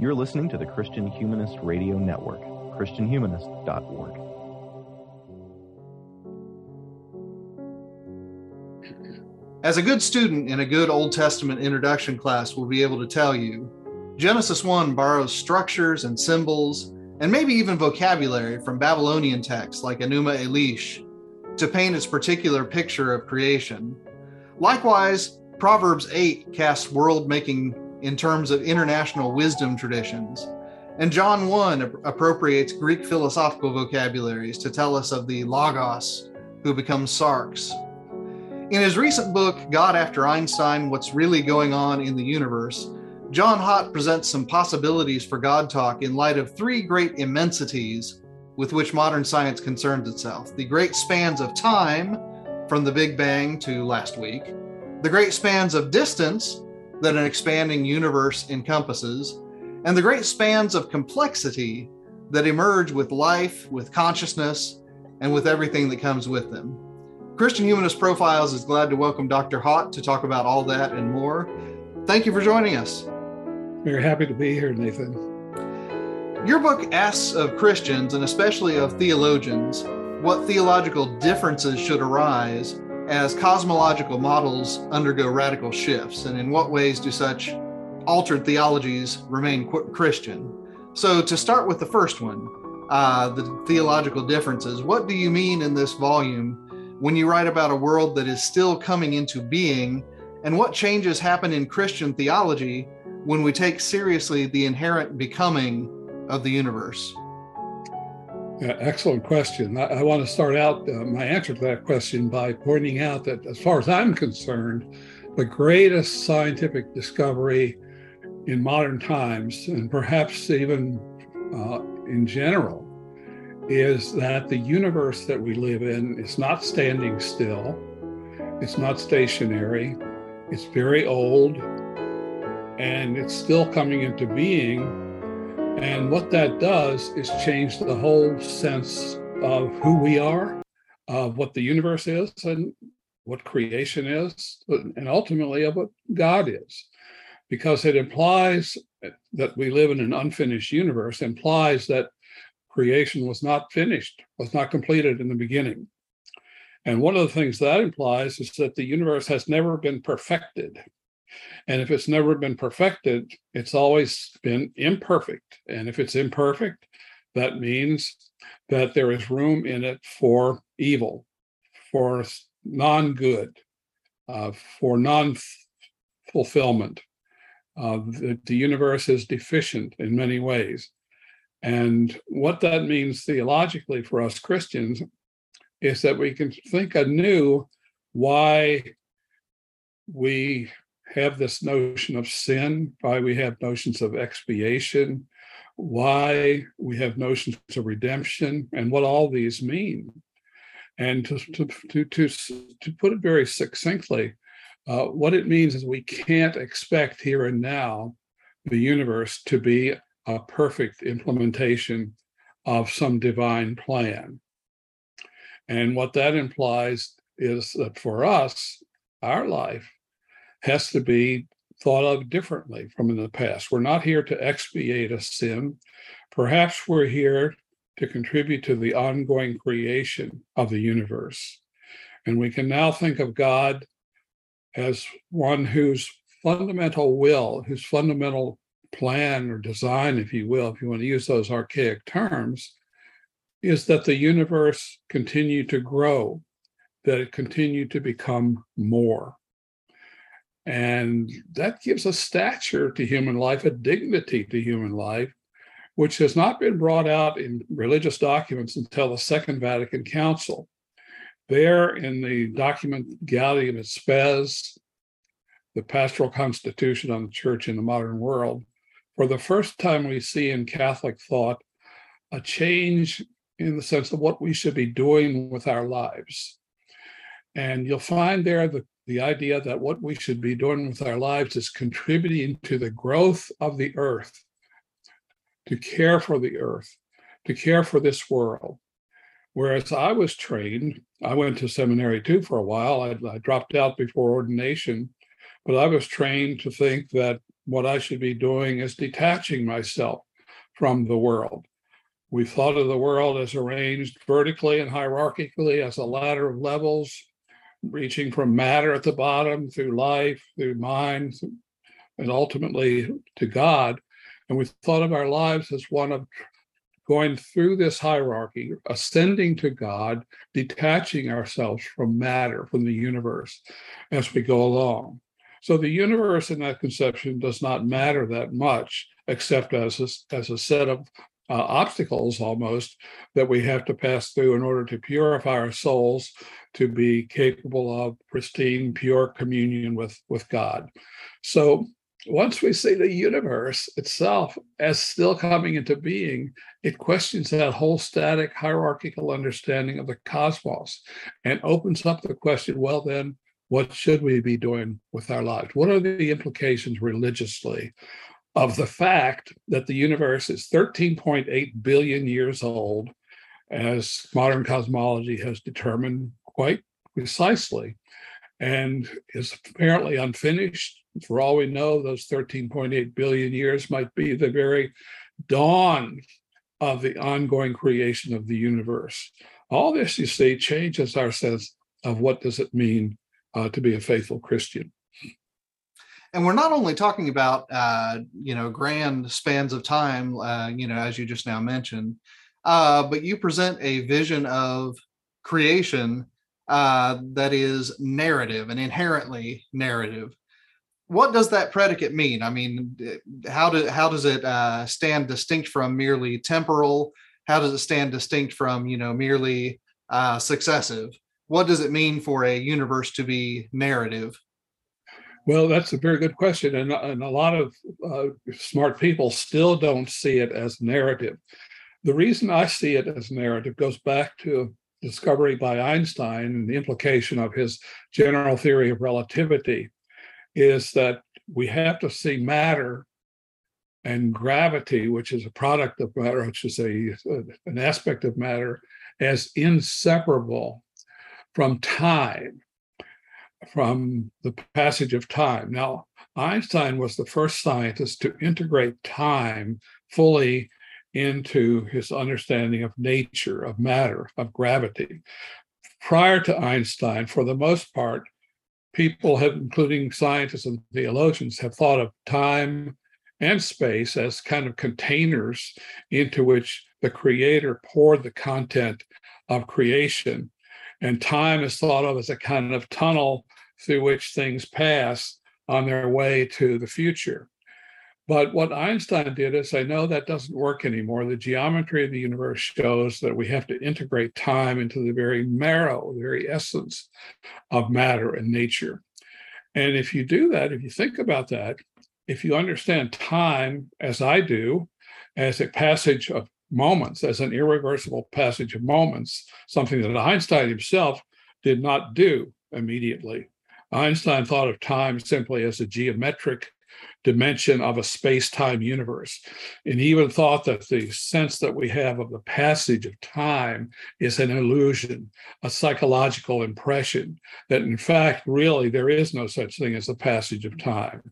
You're listening to the Christian Humanist Radio Network, ChristianHumanist.org. As a good student in a good Old Testament introduction class will be able to tell you, Genesis 1 borrows structures and symbols, and maybe even vocabulary from Babylonian texts like Enuma Elish to paint its particular picture of creation. Likewise, Proverbs 8 casts world making in terms of international wisdom traditions, and John 1 appropriates Greek philosophical vocabularies to tell us of the Logos who becomes Sarx in his recent book, God After Einstein What's Really Going On in the Universe, John Haught presents some possibilities for God talk in light of three great immensities with which modern science concerns itself. The great spans of time, from the Big Bang to last week, the great spans of distance that an expanding universe encompasses, and the great spans of complexity that emerge with life, with consciousness, and with everything that comes with them. Christian Humanist Profiles is glad to welcome Dr. Haught to talk about all that and more. Thank you for joining us. Very happy to be here, Nathan. Your book asks of Christians, and especially of theologians, what theological differences should arise as cosmological models undergo radical shifts, and in what ways do such altered theologies remain Christian? So, to start with the first one, uh, the theological differences, what do you mean in this volume when you write about a world that is still coming into being and what changes happen in Christian theology when we take seriously the inherent becoming of the universe? Yeah, excellent question. I, I, want to start out uh, my answer to that question by pointing out that, as far as I'm concerned, the greatest scientific discovery in modern times, and perhaps even uh, in general, is that the universe that we live in is not standing still, it's not stationary, it's very old, and it's still coming into being. And what that does is change the whole sense of who we are, of what the universe is, and what creation is, and ultimately of what God is. Because it implies that we live in an unfinished universe, implies that creation was not finished, was not completed in the beginning. And one of the things that implies is that the universe has never been perfected. And if it's never been perfected, it's always been imperfect. And if it's imperfect, that means that there is room in it for evil, for non good, uh, for non fulfillment. Uh, the, the universe is deficient in many ways. And what that means theologically for us Christians is that we can think anew why we have this notion of sin, why we have notions of expiation, why we have notions of redemption, and what all these mean. And to, to, to, to, put it very succinctly, uh, what it means is we can't expect here and now the universe to be a perfect implementation of some divine plan. And what that implies is that for us, our life has to be thought of differently from in the past. We're not here to expiate a sin. Perhaps we're here to contribute to the ongoing creation of the universe. And we can now think of God as one whose fundamental will, whose fundamental plan or design, if you will, if you want to use those archaic terms, is that the universe continue to grow, that it continue to become more. And that gives a stature to human life, a dignity to human life, which has not been brought out in religious documents until the Second Vatican Council. There, in the document Gaudium et Spes, the pastoral constitution on the church in the modern world, for the first time, we see in Catholic thought a change in the sense of what we should be doing with our lives. And you'll find there the, the idea that what we should be doing with our lives is contributing to the growth of the earth, to care for the earth, to care for this world. Whereas I was trained, I went to seminary too for a while. I, I dropped out before ordination, but I was trained to think that what I should be doing is detaching myself from the world. We thought of the world as arranged vertically and hierarchically as a ladder of levels, reaching from matter at the bottom through life, through mind, and ultimately to God. And we thought of our lives as one of going through this hierarchy, ascending to God, detaching ourselves from matter, from the universe as we go along. So the universe in that conception does not matter that much, except as a, as a set of uh, obstacles almost that we have to pass through in order to purify our souls to be capable of pristine, pure communion with, with God. So once we see the universe itself as still coming into being, it questions that whole static hierarchical understanding of the cosmos and opens up the question well, then, what should we be doing with our lives? What are the implications religiously of the fact that the universe is 13.8 billion years old, as modern cosmology has determined quite precisely, and is apparently unfinished. For all we know, those 13.8 billion years might be the very dawn of the ongoing creation of the universe. All this, you see, changes our sense of what does it mean uh, to be a faithful Christian and we're not only talking about uh, you know grand spans of time uh, you know as you just now mentioned uh, but you present a vision of creation uh, that is narrative and inherently narrative what does that predicate mean i mean how, do, how does it uh, stand distinct from merely temporal how does it stand distinct from you know merely uh, successive what does it mean for a universe to be narrative well, that's a very good question. And, and a lot of uh, smart people still don't see it as narrative. The reason I see it as narrative goes back to discovery by Einstein and the implication of his general theory of relativity is that we have to see matter and gravity, which is a product of matter, which is a, an aspect of matter, as inseparable from time from the passage of time. Now, Einstein was the first scientist to integrate time fully into his understanding of nature, of matter, of gravity. Prior to Einstein, for the most part, people have, including scientists and theologians, have thought of time and space as kind of containers into which the creator poured the content of creation. And time is thought of as a kind of tunnel through which things pass on their way to the future. But what Einstein did is say, no, that doesn't work anymore. The geometry of the universe shows that we have to integrate time into the very marrow, the very essence of matter and nature. And if you do that, if you think about that, if you understand time as I do, as a passage of moments, as an irreversible passage of moments, something that Einstein himself did not do immediately. Einstein thought of time simply as a geometric dimension of a space time universe. And even thought that the sense that we have of the passage of time is an illusion, a psychological impression, that in fact, really, there is no such thing as the passage of time.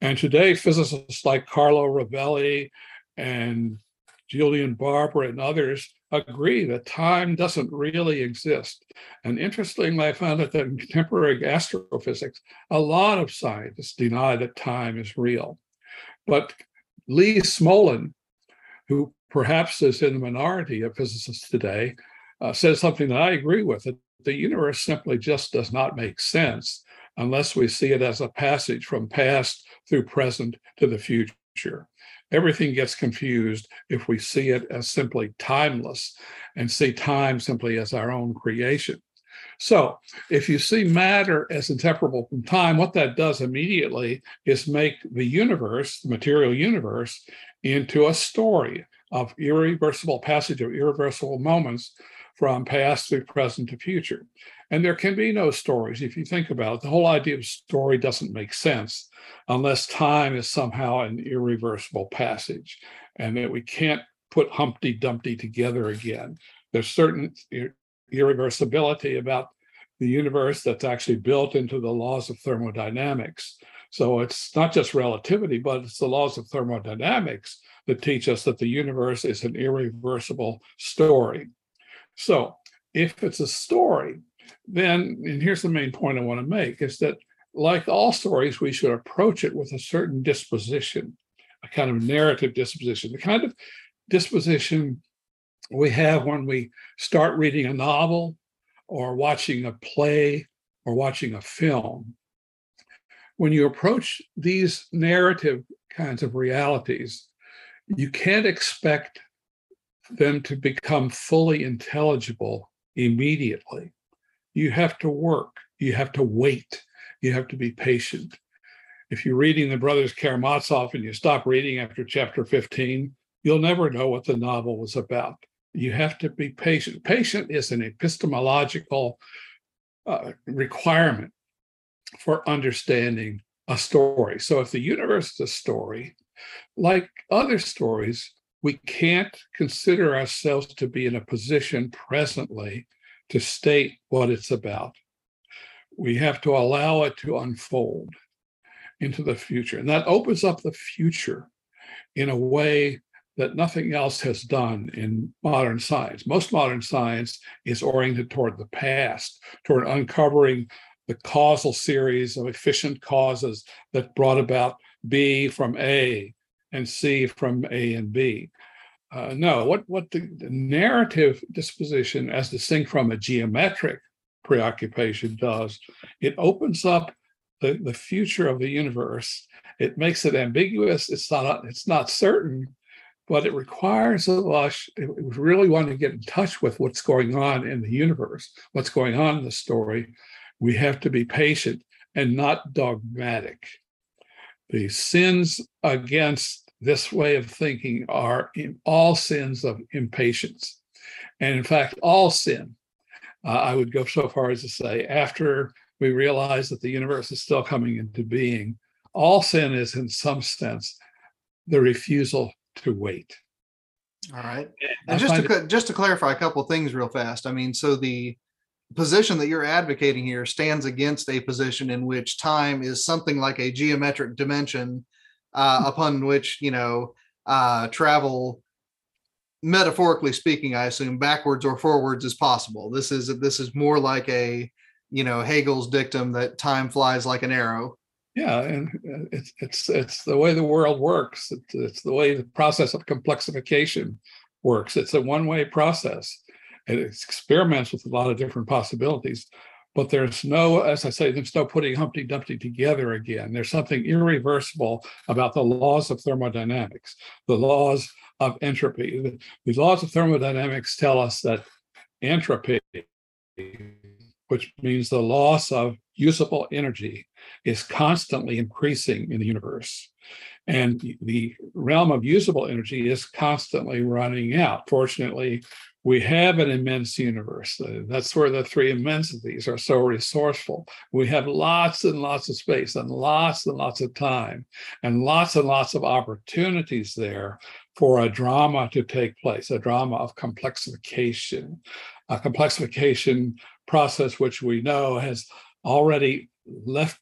And today, physicists like Carlo Rovelli and Julian Barbour and others agree that time doesn't really exist. And interestingly, I found that in contemporary astrophysics, a lot of scientists deny that time is real. But Lee Smolin, who perhaps is in the minority of physicists today, uh, says something that I agree with that the universe simply just does not make sense unless we see it as a passage from past through present to the future everything gets confused if we see it as simply timeless and see time simply as our own creation. So, if you see matter as inseparable from time, what that does immediately is make the universe, the material universe, into a story of irreversible passage of irreversible moments from past to present to future. And there can be no stories if you think about it. The whole idea of story doesn't make sense unless time is somehow an irreversible passage and that we can't put Humpty Dumpty together again. There's certain ir- irreversibility about the universe that's actually built into the laws of thermodynamics. So it's not just relativity, but it's the laws of thermodynamics that teach us that the universe is an irreversible story. So if it's a story, then, and here's the main point I want to make is that, like all stories, we should approach it with a certain disposition, a kind of narrative disposition, the kind of disposition we have when we start reading a novel or watching a play or watching a film. When you approach these narrative kinds of realities, you can't expect them to become fully intelligible immediately. You have to work, you have to wait, you have to be patient. If you're reading the Brothers Karamazov and you stop reading after chapter 15, you'll never know what the novel was about. You have to be patient. Patient is an epistemological uh, requirement for understanding a story. So if the universe is a story, like other stories, we can't consider ourselves to be in a position presently to state what it's about. We have to allow it to unfold into the future. And that opens up the future in a way that nothing else has done in modern science. Most modern science is oriented toward the past, toward uncovering the causal series of efficient causes that brought about B from A and C from A and B. Uh, no, what, what the, the narrative disposition, as distinct from a geometric preoccupation, does, it opens up the, the future of the universe. It makes it ambiguous. It's not it's not certain, but it requires of us. We really want to get in touch with what's going on in the universe, what's going on in the story, we have to be patient and not dogmatic. The sins against this way of thinking are in all sins of impatience. And in fact, all sin, uh, I would go so far as to say, after we realize that the universe is still coming into being, all sin is, in some sense, the refusal to wait. All right. And just to it, just to clarify a couple of things real fast. I mean, so the position that you're advocating here stands against a position in which time is something like a geometric dimension uh, upon which you know uh, travel metaphorically speaking i assume backwards or forwards is possible. This is this is more like a you know hegel's dictum that time flies like an arrow. Yeah and uh, it's it's it's the way the world works. It's, it's the way the process of complexification works. It's a one way process and it experiments with a lot of different possibilities but there's no, as I say, there's no putting Humpty Dumpty together again. There's something irreversible about the laws of thermodynamics, the laws of entropy. The laws of thermodynamics tell us that entropy, which means the loss of usable energy, is constantly increasing in the universe. And the realm of usable energy is constantly running out. Fortunately, we have an immense universe. That's where the three immensities are so resourceful. We have lots and lots of space and lots and lots of time and lots and lots of opportunities there for a drama to take place, a drama of complexification, a complexification process which we know has already left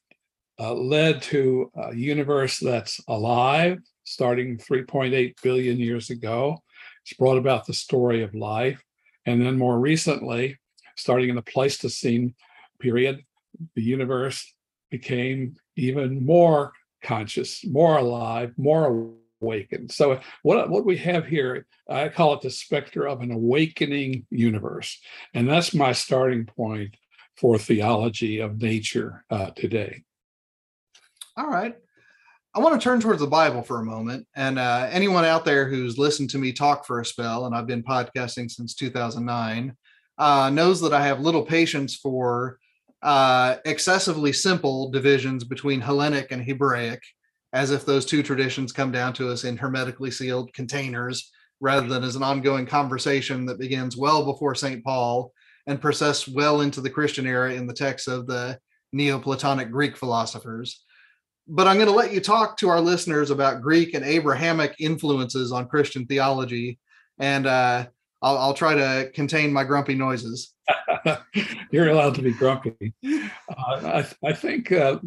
uh, led to a universe that's alive starting 3.8 billion years ago it's brought about the story of life. And then more recently, starting in the Pleistocene period, the universe became even more conscious, more alive, more awakened. So what, what we have here, I call it the specter of an awakening universe. And that's my starting point for theology of nature uh, today. All right. I want to turn towards the Bible for a moment. And uh, anyone out there who's listened to me talk for a spell, and I've been podcasting since 2009, uh, knows that I have little patience for uh, excessively simple divisions between Hellenic and Hebraic, as if those two traditions come down to us in hermetically sealed containers rather than as an ongoing conversation that begins well before St. Paul and persists well into the Christian era in the texts of the Neoplatonic Greek philosophers but I'm going to let you talk to our listeners about Greek and Abrahamic influences on Christian theology, and uh, I'll, I'll, try to contain my grumpy noises. You're allowed to be grumpy. Uh, I, I, think uh,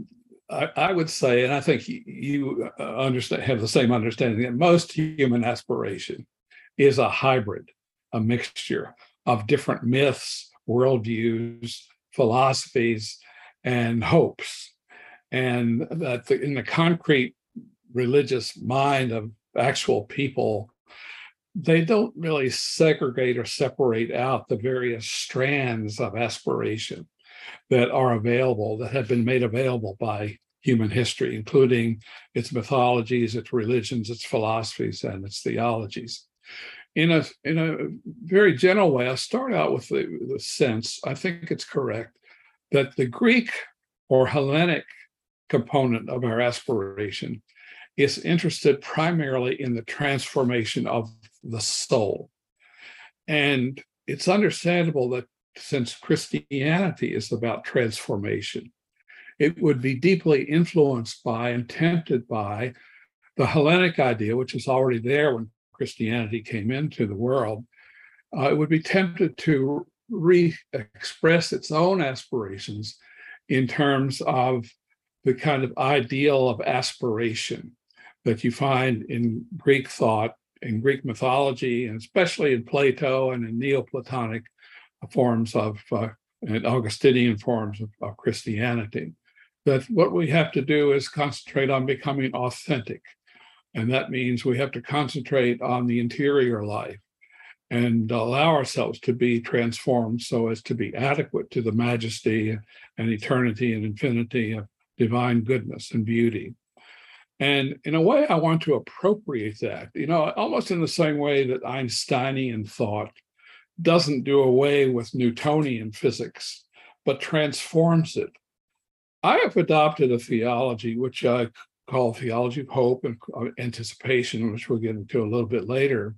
I, I, would say, and I think you uh, understand, have the same understanding that most human aspiration is a hybrid, a mixture of different myths, worldviews, philosophies, and hopes. And that the, in the concrete religious mind of actual people, they don't really segregate or separate out the various strands of aspiration that are available, that have been made available by human history, including its mythologies, its religions, its philosophies, and its theologies. In a, in a very general way, I'll start out with the, the sense, I think it's correct, that the Greek or Hellenic component of our aspiration is interested primarily in the transformation of the soul. And it's understandable that since Christianity is about transformation, it would be deeply influenced by and tempted by the Hellenic idea, which was already there when Christianity came into the world. Uh, it would be tempted to re express its own aspirations in terms of the kind of ideal of aspiration that you find in Greek thought, in Greek mythology, and especially in Plato and in Neoplatonic forms of uh, and Augustinian forms of, of Christianity. That what we have to do is concentrate on becoming authentic. And that means we have to concentrate on the interior life and allow ourselves to be transformed so as to be adequate to the majesty and eternity and infinity of divine goodness and beauty. And in a way, I want to appropriate that, you know, almost in the same way that Einsteinian thought doesn't do away with Newtonian physics, but transforms it. I have adopted a theology which I call theology of hope and uh, anticipation, which we'll get into a little bit later,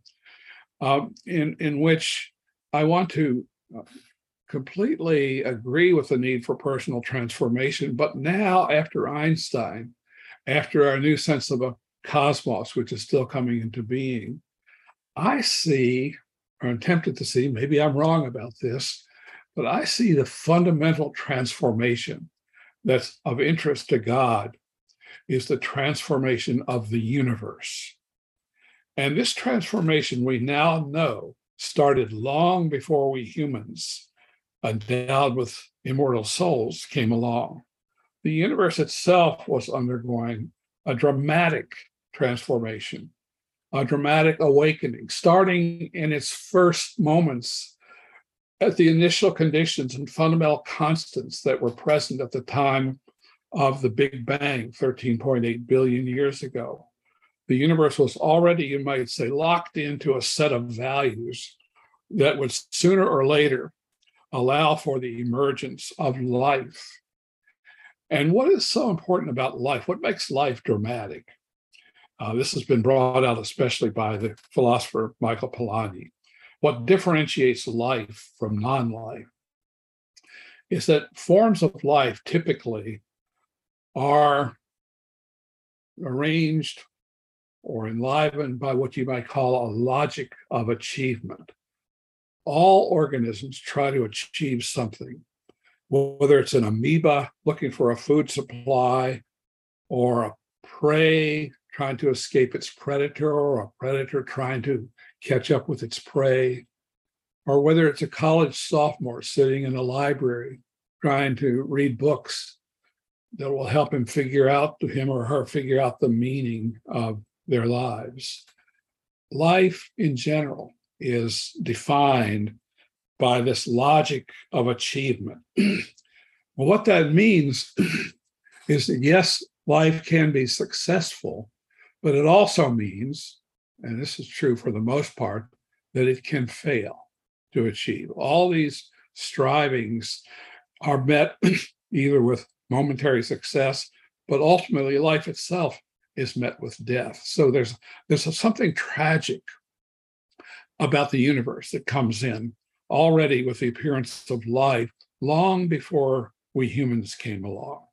um, in, in which I want to uh, completely agree with the need for personal transformation. But now, after Einstein, after our new sense of a cosmos, which is still coming into being, I see or I'm tempted to see, maybe I'm wrong about this, but I see the fundamental transformation that's of interest to God is the transformation of the universe. And this transformation we now know started long before we humans, endowed with immortal souls, came along. The universe itself was undergoing a dramatic transformation a dramatic awakening, starting in its first moments at the initial conditions and fundamental constants that were present at the time of the Big Bang 13.8 billion years ago. The universe was already, you might say, locked into a set of values that would sooner or later allow for the emergence of life. And what is so important about life? What makes life dramatic? Uh, this has been brought out especially by the philosopher Michael Polanyi. What differentiates life from non life is that forms of life typically are arranged or enlivened by what you might call a logic of achievement. All organisms try to achieve something, whether it's an amoeba looking for a food supply or a prey trying to escape its predator or a predator trying to catch up with its prey, or whether it's a college sophomore sitting in a library trying to read books that will help him figure out to him or her figure out the meaning of their lives. Life in general is defined by this logic of achievement. what that means is that yes, life can be successful but it also means, and this is true for the most part, that it can fail to achieve. All these strivings are met either with momentary success, but ultimately life itself is met with death. So there's there's something tragic about the universe that comes in already with the appearance of life long before we humans came along.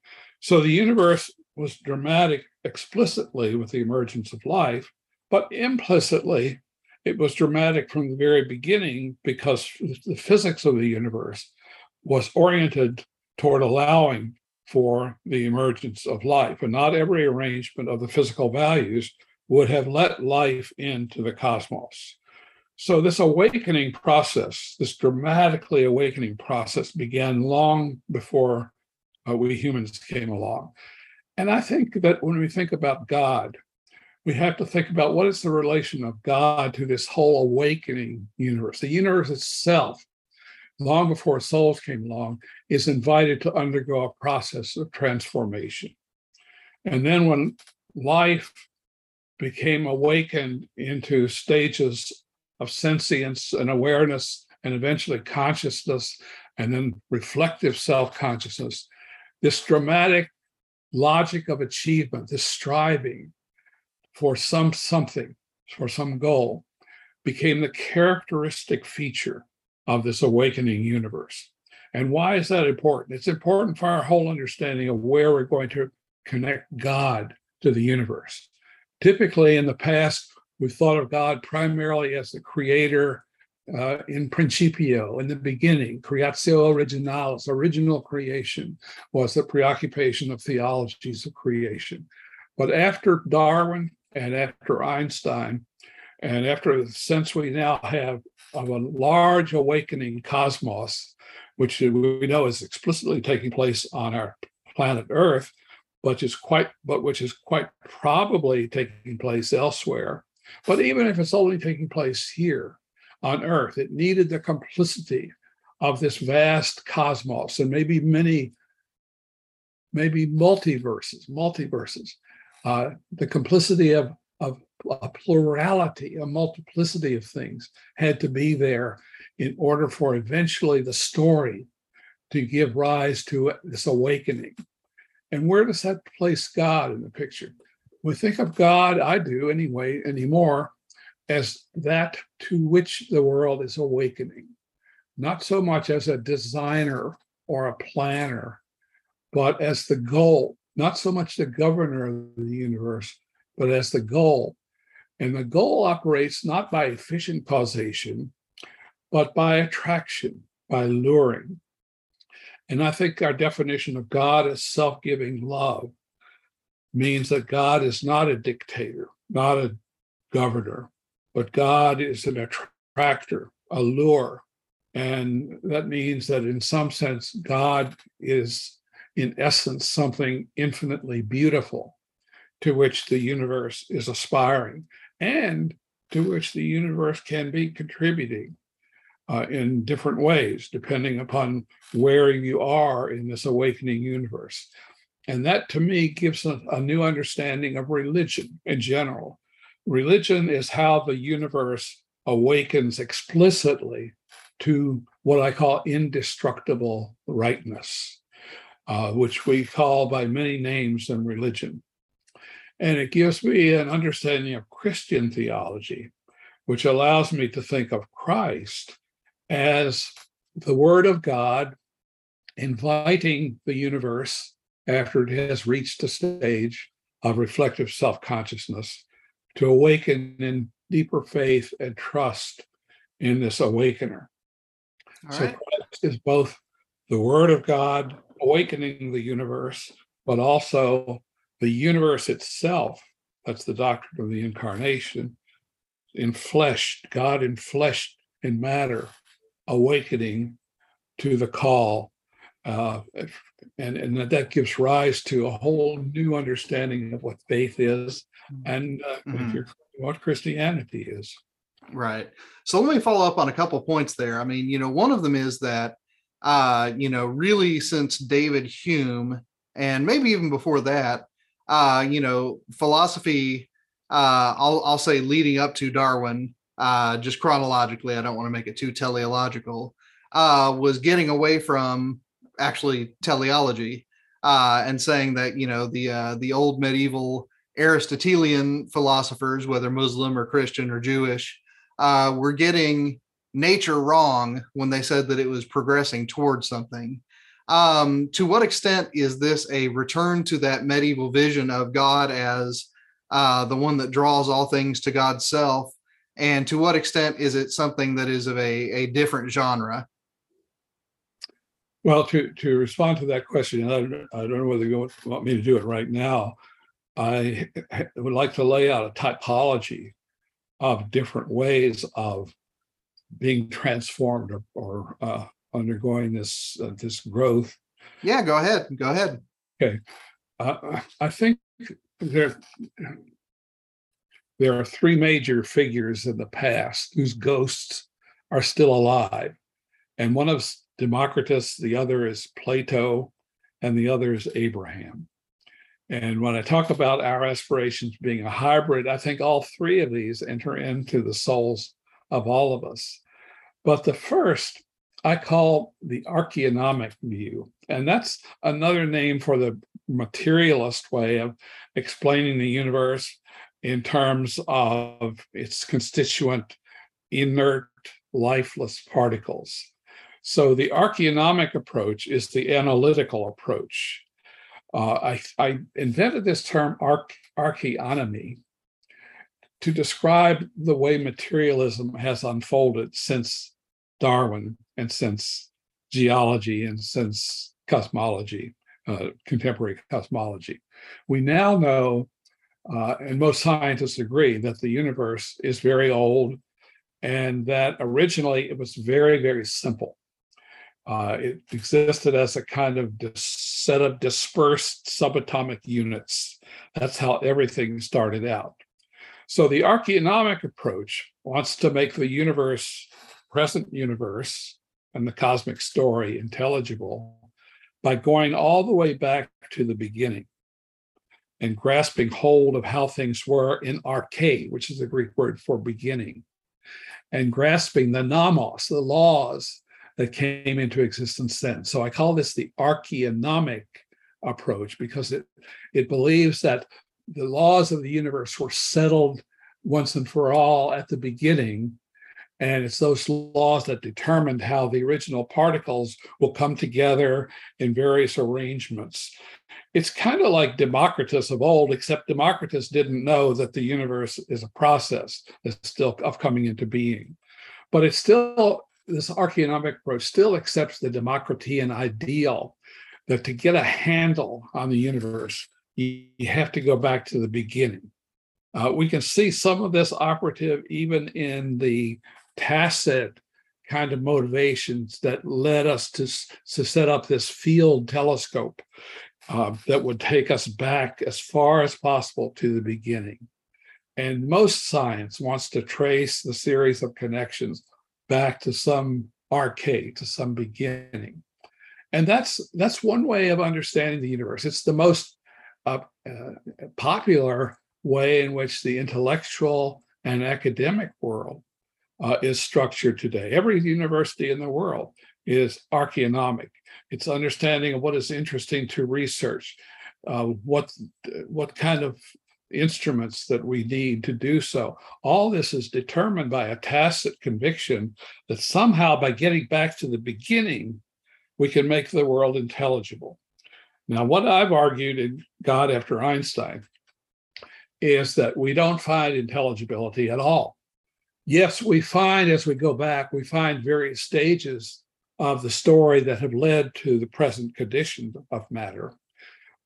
So the universe was dramatic explicitly with the emergence of life, but implicitly, it was dramatic from the very beginning because the physics of the universe was oriented toward allowing for the emergence of life. And not every arrangement of the physical values would have let life into the cosmos. So, this awakening process, this dramatically awakening process, began long before uh, we humans came along. And I think that when we think about God, we have to think about what is the relation of God to this whole awakening universe. The universe itself, long before souls came along, is invited to undergo a process of transformation. And then when life became awakened into stages of sentience and awareness, and eventually consciousness, and then reflective self consciousness, this dramatic logic of achievement, this striving for some something, for some goal, became the characteristic feature of this awakening universe. And why is that important? It's important for our whole understanding of where we're going to connect God to the universe. Typically, in the past, we thought of God primarily as the creator uh, in principio, in the beginning, creatio originalis, original creation, was the preoccupation of theologies of creation. But after Darwin and after Einstein, and after the sense we now have of a large awakening cosmos, which we know is explicitly taking place on our planet Earth, but is quite but which is quite probably taking place elsewhere. But even if it's only taking place here on Earth, it needed the complicity of this vast cosmos and maybe many, maybe multiverses, multiverses uh, the complicity of, of a plurality, a multiplicity of things had to be there in order for eventually the story to give rise to this awakening. And where does that place God in the picture? We think of God, I do anyway, anymore, as that to which the world is awakening, not so much as a designer or a planner, but as the goal not so much the governor of the universe, but as the goal. And the goal operates not by efficient causation, but by attraction, by luring. And I think our definition of God as self giving love means that God is not a dictator, not a governor, but God is an attractor, a lure. And that means that in some sense, God is in essence, something infinitely beautiful to which the universe is aspiring and to which the universe can be contributing uh, in different ways, depending upon where you are in this awakening universe. And that to me gives a, a new understanding of religion in general. Religion is how the universe awakens explicitly to what I call indestructible rightness uh, which we call by many names in religion. And it gives me an understanding of Christian theology, which allows me to think of Christ as the Word of God inviting the universe after it has reached a stage of reflective self consciousness to awaken in deeper faith and trust in this awakener. All so right. Christ is both the Word of God awakening the universe, but also the universe itself. That's the doctrine of the incarnation, in flesh, God in flesh in matter, awakening to the call. Uh, and, and that gives rise to a whole new understanding of what faith is mm-hmm. and uh, mm-hmm. what Christianity is. Right. So let me follow up on a couple points there. I mean, you know, one of them is that uh, you know, really since David Hume and maybe even before that, uh, you know, philosophy, uh, I'll, I'll say leading up to Darwin, uh, just chronologically, I don't want to make it too teleological, uh, was getting away from actually teleology uh, and saying that, you know, the, uh, the old medieval Aristotelian philosophers, whether Muslim or Christian or Jewish, uh, were getting nature wrong when they said that it was progressing towards something. Um, to what extent is this a return to that medieval vision of God as uh, the one that draws all things to God's self? And to what extent is it something that is of a, a different genre? Well, to, to respond to that question, I don't, I don't know whether you want me to do it right now. I would like to lay out a typology of different ways of being transformed or, or uh, undergoing this uh, this growth. Yeah, go ahead. Go ahead. Okay, uh, I think there there are three major figures in the past whose ghosts are still alive, and one of Democritus, the other is Plato, and the other is Abraham. And when I talk about our aspirations being a hybrid, I think all three of these enter into the souls of all of us. But the first I call the archaeonomic view. And that's another name for the materialist way of explaining the universe in terms of its constituent inert, lifeless particles. So the archaeonomic approach is the analytical approach. Uh, I, I, invented this term arch, archaeonomy to describe the way materialism has unfolded since Darwin and since geology and since cosmology, uh, contemporary cosmology. We now know, uh, and most scientists agree, that the universe is very old and that originally it was very, very simple. Uh, it existed as a kind of set of dispersed subatomic units. That's how everything started out. So the archaeonomic approach wants to make the universe, present universe, and the cosmic story intelligible by going all the way back to the beginning and grasping hold of how things were in arche, which is the Greek word for beginning, and grasping the nomos, the laws that came into existence then. So I call this the archaeonomic approach because it, it believes that the laws of the universe were settled once and for all at the beginning. And it's those laws that determined how the original particles will come together in various arrangements. It's kind of like Democritus of old, except Democritus didn't know that the universe is a process that's still of coming into being. But it's still this archaeonomic approach still accepts the Democritean ideal that to get a handle on the universe, you, you have to go back to the beginning. Uh, we can see some of this operative even in the tacit kind of motivations that led us to, to set up this field telescope uh, that would take us back as far as possible to the beginning. And most science wants to trace the series of connections back to some arche, to some beginning. And that's that's one way of understanding the universe. It's the most uh, uh, popular way in which the intellectual and academic world uh, is structured today. Every university in the world is archaeonomic. It's understanding of what is interesting to research, uh, what what kind of instruments that we need to do so. All this is determined by a tacit conviction that somehow by getting back to the beginning, we can make the world intelligible. Now, what I've argued in God After Einstein is that we don't find intelligibility at all. Yes, we find as we go back, we find various stages of the story that have led to the present condition of matter.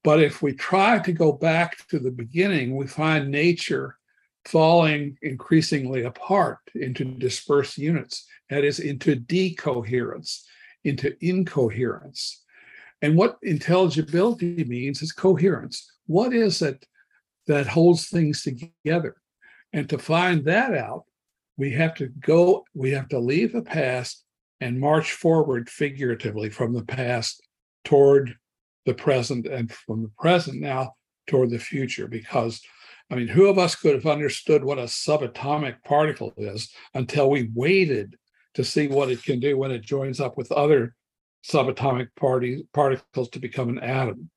But if we try to go back to the beginning, we find nature falling increasingly apart into dispersed units, that is, into decoherence, into incoherence. And what intelligibility means is coherence. What is it that holds things together? And to find that out, we have to go, we have to leave the past and march forward figuratively from the past toward the present and from the present now toward the future because I mean, who of us could have understood what a subatomic particle is until we waited to see what it can do when it joins up with other subatomic party, particles to become an atom?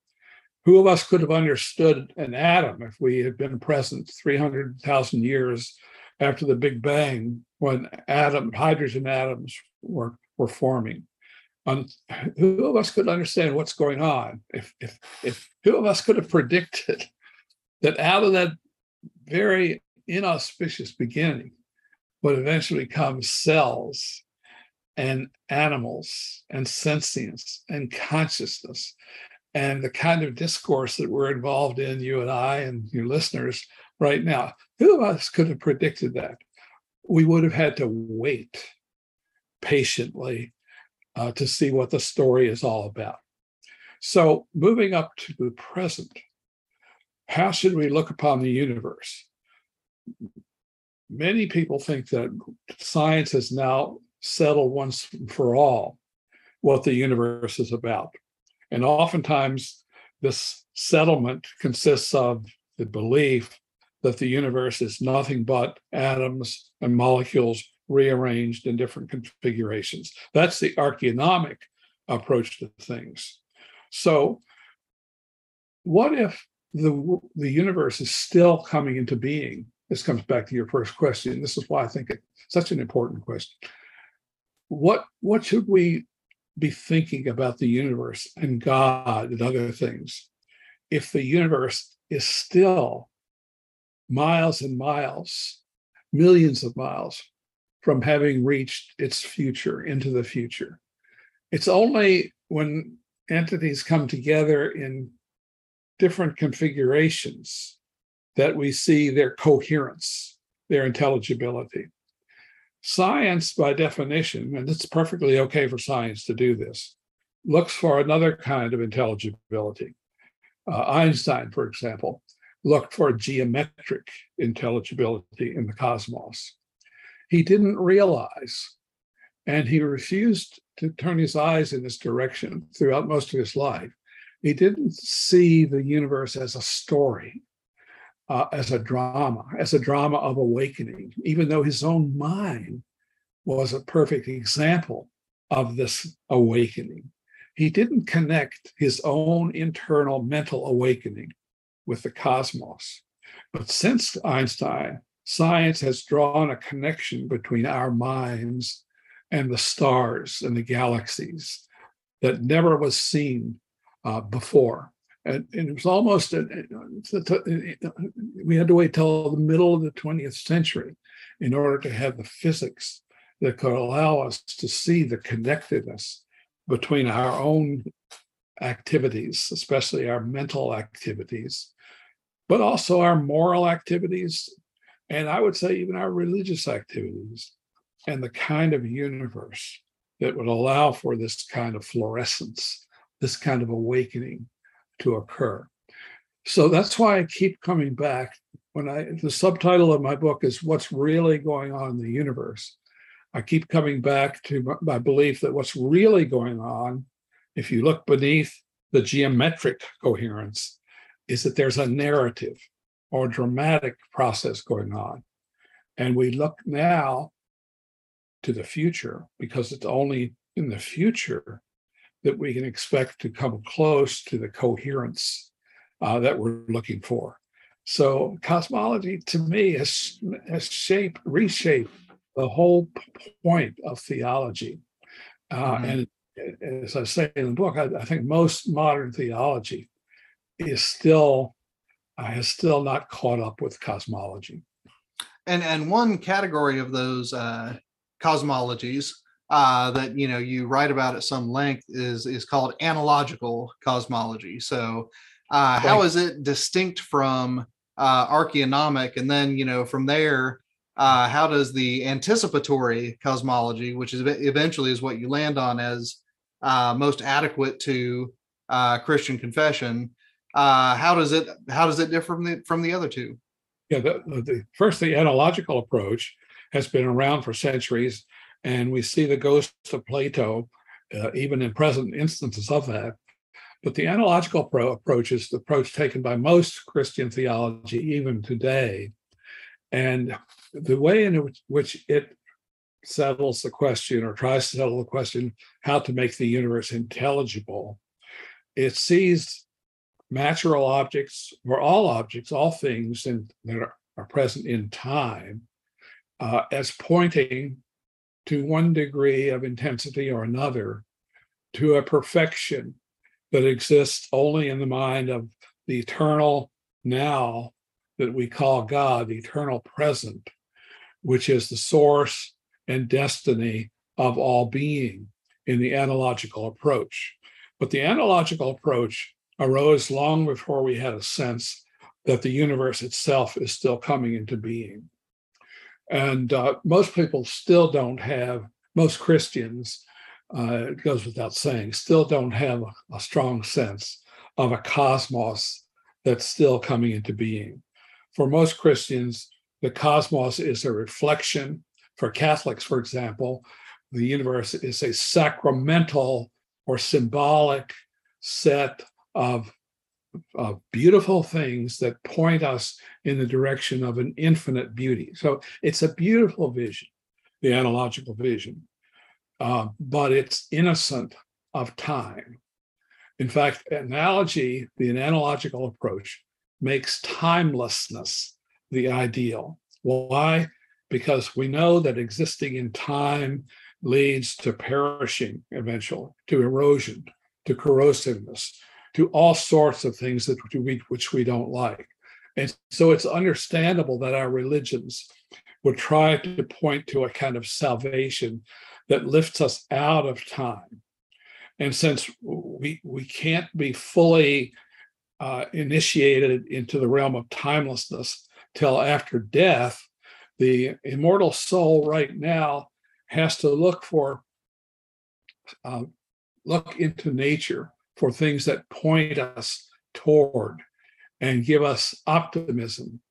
Who of us could have understood an atom if we had been present 300,000 years after the Big Bang when atom, hydrogen atoms were, were forming? On who of us could understand what's going on if if if who of us could have predicted that out of that very inauspicious beginning would eventually come cells and animals and sentience and consciousness and the kind of discourse that we're involved in, you and I and your listeners right now. Who of us could have predicted that? We would have had to wait patiently uh, to see what the story is all about. So, moving up to the present, how should we look upon the universe? Many people think that science has now settled once for all what the universe is about. And oftentimes, this settlement consists of the belief that the universe is nothing but atoms and molecules rearranged in different configurations. That's the archaeonomic approach to things. So, what if the, the universe is still coming into being? This comes back to your first question. This is why I think it's such an important question. What, what should we be thinking about the universe and God and other things if the universe is still miles and miles, millions of miles from having reached its future into the future. It's only when entities come together in different configurations that we see their coherence, their intelligibility. Science, by definition, and it's perfectly okay for science to do this, looks for another kind of intelligibility. Uh, Einstein, for example, looked for geometric intelligibility in the cosmos. He didn't realize, and he refused to turn his eyes in this direction throughout most of his life. He didn't see the universe as a story, uh, as a drama, as a drama of awakening, even though his own mind was a perfect example of this awakening. He didn't connect his own internal mental awakening with the cosmos. But since Einstein, science has drawn a connection between our minds and the stars and the galaxies that never was seen uh, before. And, and it was almost a, a, a, we had to wait till the middle of the 20th century in order to have the physics that could allow us to see the connectedness between our own activities, especially our mental activities, but also our moral activities, and I would say even our religious activities, and the kind of universe that would allow for this kind of fluorescence, this kind of awakening to occur. So that's why I keep coming back. When I the subtitle of my book is "What's Really Going On in the Universe," I keep coming back to my, belief that what's really going on, if you look beneath the geometric coherence, is that there's a narrative or dramatic process going on. And we look now to the future because it's only in the future that we can expect to come close to the coherence uh, that we're looking for. So cosmology to me has, has shaped, reshaped the whole point of theology. Uh, mm-hmm. And as I say in the book, I, I, think most modern theology is still has still not caught up with cosmology. And and one category of those uh, cosmologies uh, that you know you write about at some length is is called analogical cosmology. So, uh, how is it distinct from uh, archaeonomic? And then you know from there, uh, how does the anticipatory cosmology, which is eventually is what you land on as uh, most adequate to uh, Christian confession, uh, how does it how does it differ from the from the other two? Yeah, the, the first the analogical approach has been around for centuries and we see the ghost of Plato, uh, even in present instances of that. But the analogical pro- approach is the approach taken by most Christian theology, even today. And the way in which it settles the question or tries to settle the question how to make the universe intelligible, it sees natural objects or all objects, all things in, that are, are present in time, uh, as pointing to one degree of intensity or another to a perfection that exists only in the mind of the eternal now that we call God, the eternal present, which is the source and destiny of all being in the analogical approach. But the analogical approach arose long before we had a sense that the universe itself is still coming into being. And uh, most people still don't have, most Christians, uh, it goes without saying, still don't have a, a strong sense of a cosmos that's still coming into being. For most Christians, the cosmos is a reflection. For Catholics, for example, the universe is a sacramental or symbolic set of, of beautiful things that point us in the direction of an infinite beauty. So it's a beautiful vision, the analogical vision, uh, but it's innocent of time. In fact, analogy, the analogical approach, makes timelessness the ideal. Why? Because we know that existing in time leads to perishing eventually, to erosion, to corrosiveness, to all sorts of things that we, which we don't like. And so it's understandable that our religions would try to point to a kind of salvation that lifts us out of time. And since we, we can't be fully uh, initiated into the realm of timelessness till after death, the immortal soul right now has to look for uh, look into nature for things that point us toward and give us optimism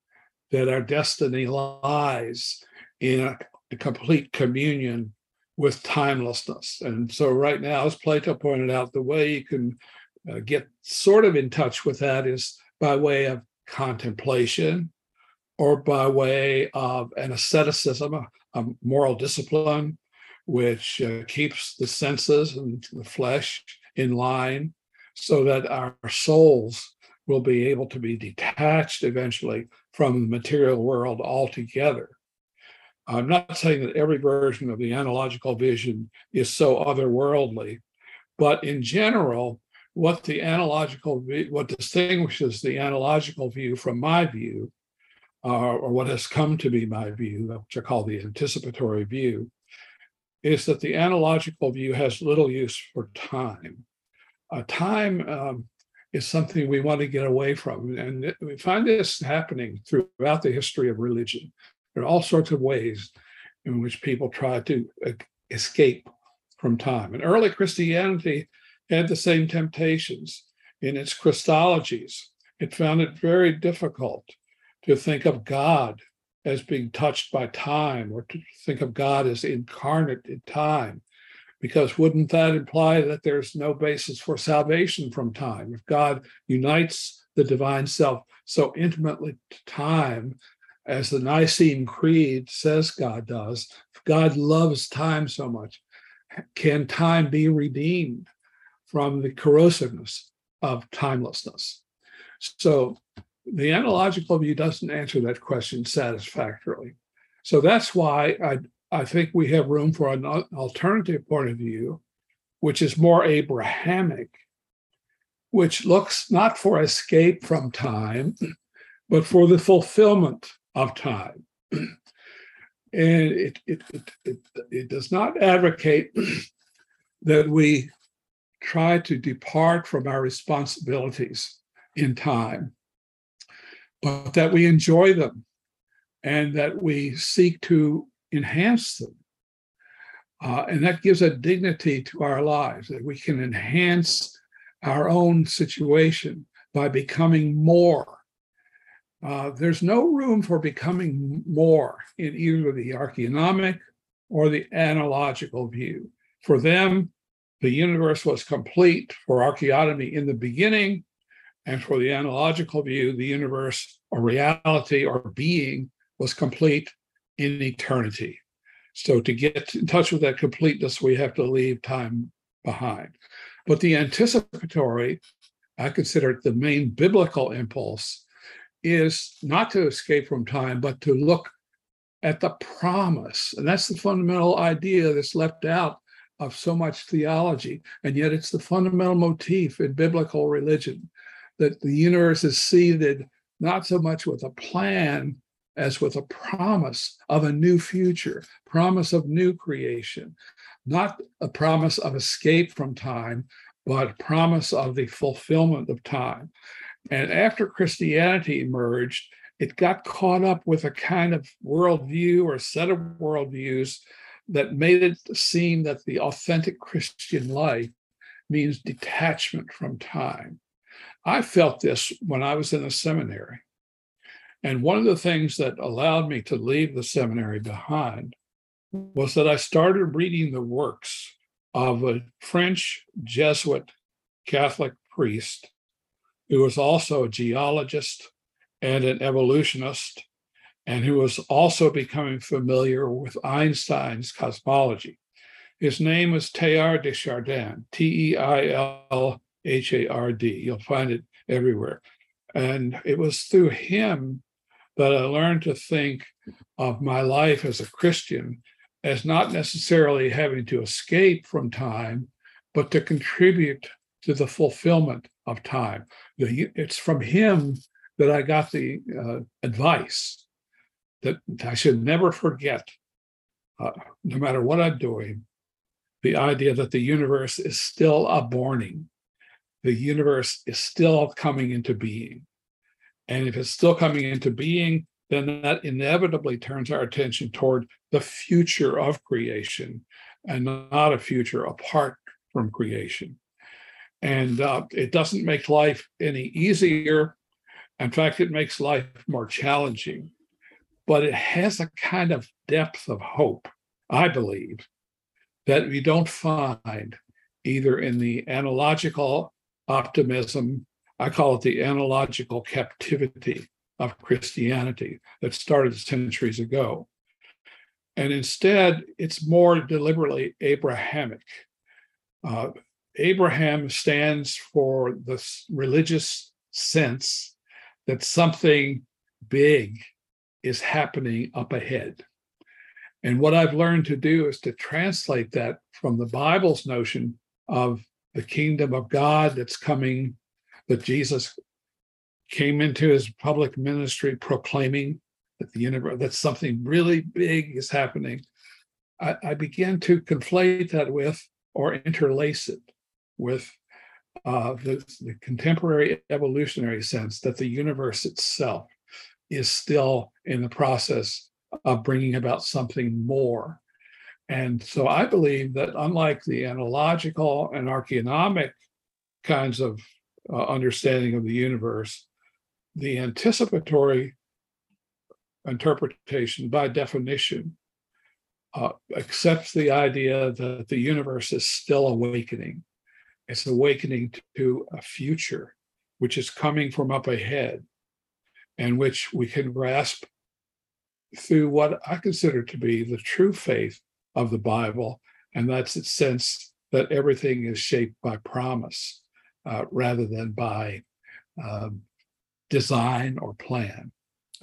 that our destiny lies in a, a complete communion with timelessness. And so, right now, as Plato pointed out, the way you can uh, get sort of in touch with that is by way of contemplation or by way of an asceticism, a, a moral discipline, which uh, keeps the senses and the flesh in line so that our souls will be able to be detached eventually from the material world altogether. I'm not saying that every version of the analogical vision is so otherworldly, but in general, what the analogical what distinguishes the analogical view from my view uh, or what has come to be my view which i call the anticipatory view is that the analogical view has little use for time uh, time um, is something we want to get away from. And we find this happening throughout the history of religion. There are all sorts of ways in which people try to uh, escape from time. And early christianity had the same temptations in its Christologies. It found it very difficult to think of God as being touched by time or to think of God as incarnate in time, because wouldn't that imply that there's no basis for salvation from time? If God unites the divine self so intimately to time, as the Nicene Creed says God does, if God loves time so much, can time be redeemed? from the corrosiveness of timelessness. So the analogical view doesn't answer that question satisfactorily. So that's why I, I think we have room for an alternative point of view, which is more Abrahamic, which looks not for escape from time, but for the fulfillment of time. and it, it, it, it, it does not advocate that we try to depart from our responsibilities in time, but that we enjoy them and that we seek to enhance them. Uh, and that gives a dignity to our lives, that we can enhance our own situation by becoming more. Uh, there's no room for becoming more in either the archaeonomic or the analogical view. For them, the universe was complete for archaeonomy in the beginning, and for the analogical view, the universe or reality or being was complete in eternity. So to get in touch with that completeness, we have to leave time behind. But the anticipatory, I consider it the main biblical impulse, is not to escape from time, but to look at the promise. And that's the fundamental idea that's left out of so much theology, and yet it's the fundamental motif in biblical religion that the universe is seeded not so much with a plan, as with a promise of a new future, promise of new creation, not a promise of escape from time, but promise of the fulfillment of time. And after Christianity emerged, it got caught up with a kind of worldview or set of worldviews that made it seem that the authentic Christian life means detachment from time. I felt this when I was in the seminary. And one of the things that allowed me to leave the seminary behind was that I started reading the works of a French Jesuit Catholic priest who was also a geologist and an evolutionist, and who was also becoming familiar with Einstein's cosmology. His name was Teilhard de Chardin, T E I L H A R D. You'll find it everywhere. And it was through him that I learned to think of my life as a Christian as not necessarily having to escape from time, but to contribute to the fulfillment of time. It's from him that I got the uh, advice that I should never forget, uh, no matter what I'm doing, the idea that the universe is still aborning. The universe is still coming into being. And if it's still coming into being, then that inevitably turns our attention toward the future of creation and not a future apart from creation. And uh, it doesn't make life any easier. In fact, it makes life more challenging. But it has a kind of depth of hope, I believe, that we don't find either in the analogical optimism, I call it the analogical captivity of Christianity that started centuries ago. And instead, it's more deliberately Abrahamic. Uh, Abraham stands for the religious sense that something big is happening up ahead. And what I've learned to do is to translate that from the Bible's notion of the kingdom of God that's coming, that Jesus came into his public ministry proclaiming that the universe, that something really big is happening. I, I began to conflate that with or interlace it with uh, the, the contemporary evolutionary sense that the universe itself is still in the process of bringing about something more. And so I believe that unlike the analogical and archaeonomic kinds of uh, understanding of the universe, the anticipatory interpretation, by definition, uh, accepts the idea that the universe is still awakening. It's awakening to a future which is coming from up ahead and which we can grasp through what I consider to be the true faith of the Bible, and that's its sense that everything is shaped by promise uh, rather than by um, design or plan.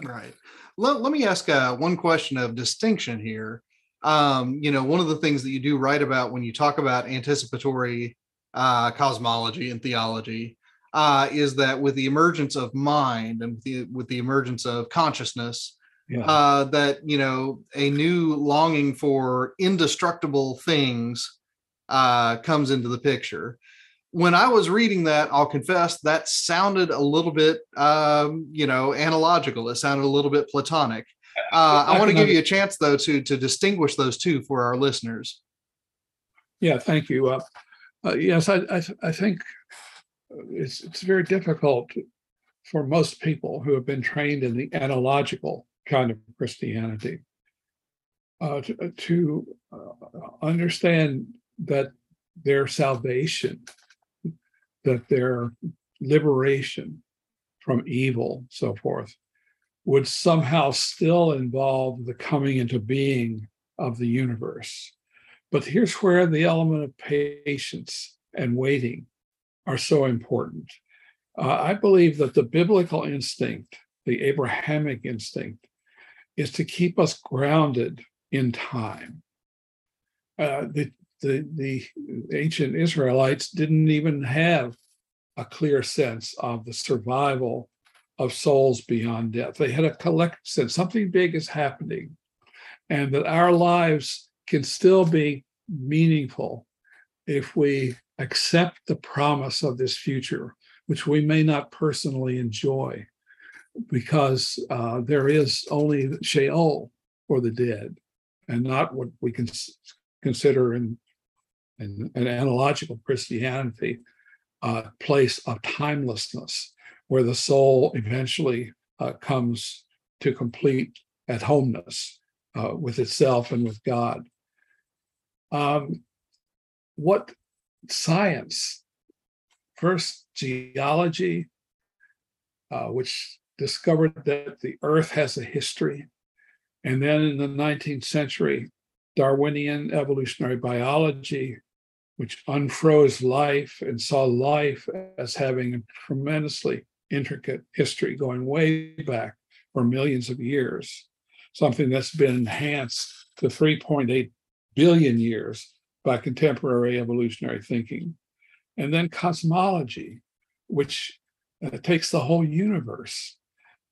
Right. Let, let me ask uh, one question of distinction here. Um, you know, one of the things that you do write about when you talk about anticipatory uh, cosmology and theology uh, is that with the emergence of mind and with the, with the emergence of consciousness, yeah. uh, that you know a new longing for indestructible things uh, comes into the picture when I was reading that, I'll confess that sounded a little bit, um, you know, analogical. It sounded a little bit platonic. Uh, I want to give you a chance, though, to to distinguish those two for our listeners. Yeah, thank you. Uh, uh, yes, I, I, I think it's it's very difficult for most people who have been trained in the analogical kind of Christianity uh, to, to uh, understand that their salvation that their liberation from evil, so forth, would somehow still involve the coming into being of the universe. But here's where the element of patience and waiting are so important. Uh, I believe that the biblical instinct, the Abrahamic instinct, is to keep us grounded in time. Uh, the, the, the ancient Israelites didn't even have a clear sense of the survival of souls beyond death. They had a collective sense something big is happening, and that our lives can still be meaningful if we accept the promise of this future, which we may not personally enjoy, because uh, there is only Sheol for the dead, and not what we can consider in, in an analogical Christianity, a uh, place of timelessness, where the soul eventually uh, comes to complete at homeness uh, with itself and with God. Um, what science, first geology, uh, which discovered that the earth has a history. And then in the 19th century, Darwinian evolutionary biology, which unfroze life and saw life as having a tremendously intricate history going way back for millions of years, something that's been enhanced to 3.8 billion years by contemporary evolutionary thinking. And then cosmology, which uh, takes the whole universe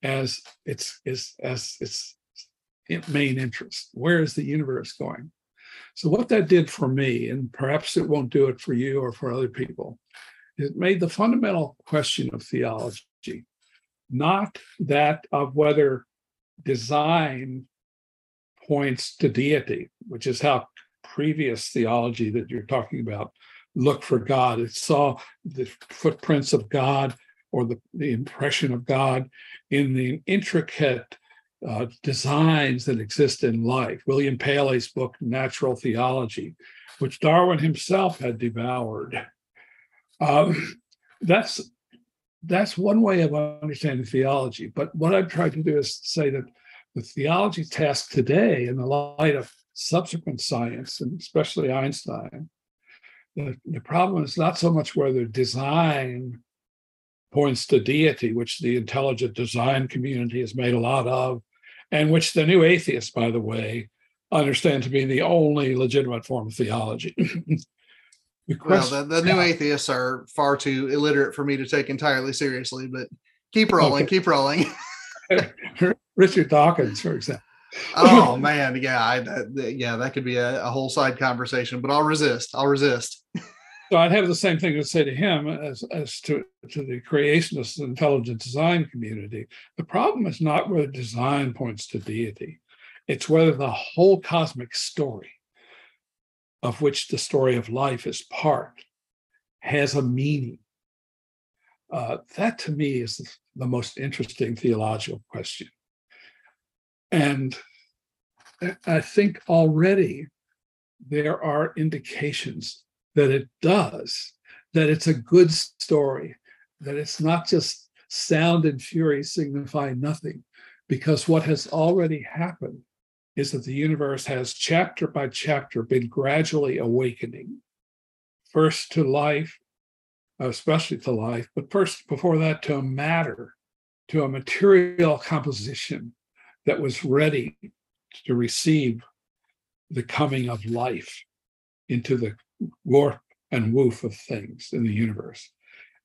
as its, its, as its main interest. Where is the universe going? So, what that did for me, and perhaps it won't do it for you or for other people, it made the fundamental question of theology not that of whether design points to deity, which is how previous theology that you're talking about looked for God. It saw the footprints of God or the, the impression of God in the intricate uh, designs that exist in life. William Paley's book, Natural Theology, which Darwin himself had devoured. Um, that's that's one way of understanding theology. But what I've tried to do is say that the theology task today, in the light of subsequent science, and especially Einstein, the, the problem is not so much whether design points to deity, which the intelligent design community has made a lot of, and which the new atheists, by the way, understand to be the only legitimate form of theology. the well, the, the new atheists are far too illiterate for me to take entirely seriously, but keep rolling, okay. keep rolling. Richard Dawkins, for example oh man, yeah, I, that, yeah, that could be a, a, whole side conversation, but I'll resist. I'll resist. So I'd have the same thing to say to him as as to to the creationist intelligent design community. The problem is not whether design points to deity; it's whether the whole cosmic story, of which the story of life is part, has a meaning. Uh, that to me is the, the most interesting theological question. And I think already there are indications that it does, that it's a good story, that it's not just sound and fury signify nothing, because what has already happened is that the universe has chapter by chapter been gradually awakening, first to life, especially to life, but first before that to a matter, to a material composition that was ready to receive the coming of life into the warp and woof of things in the universe.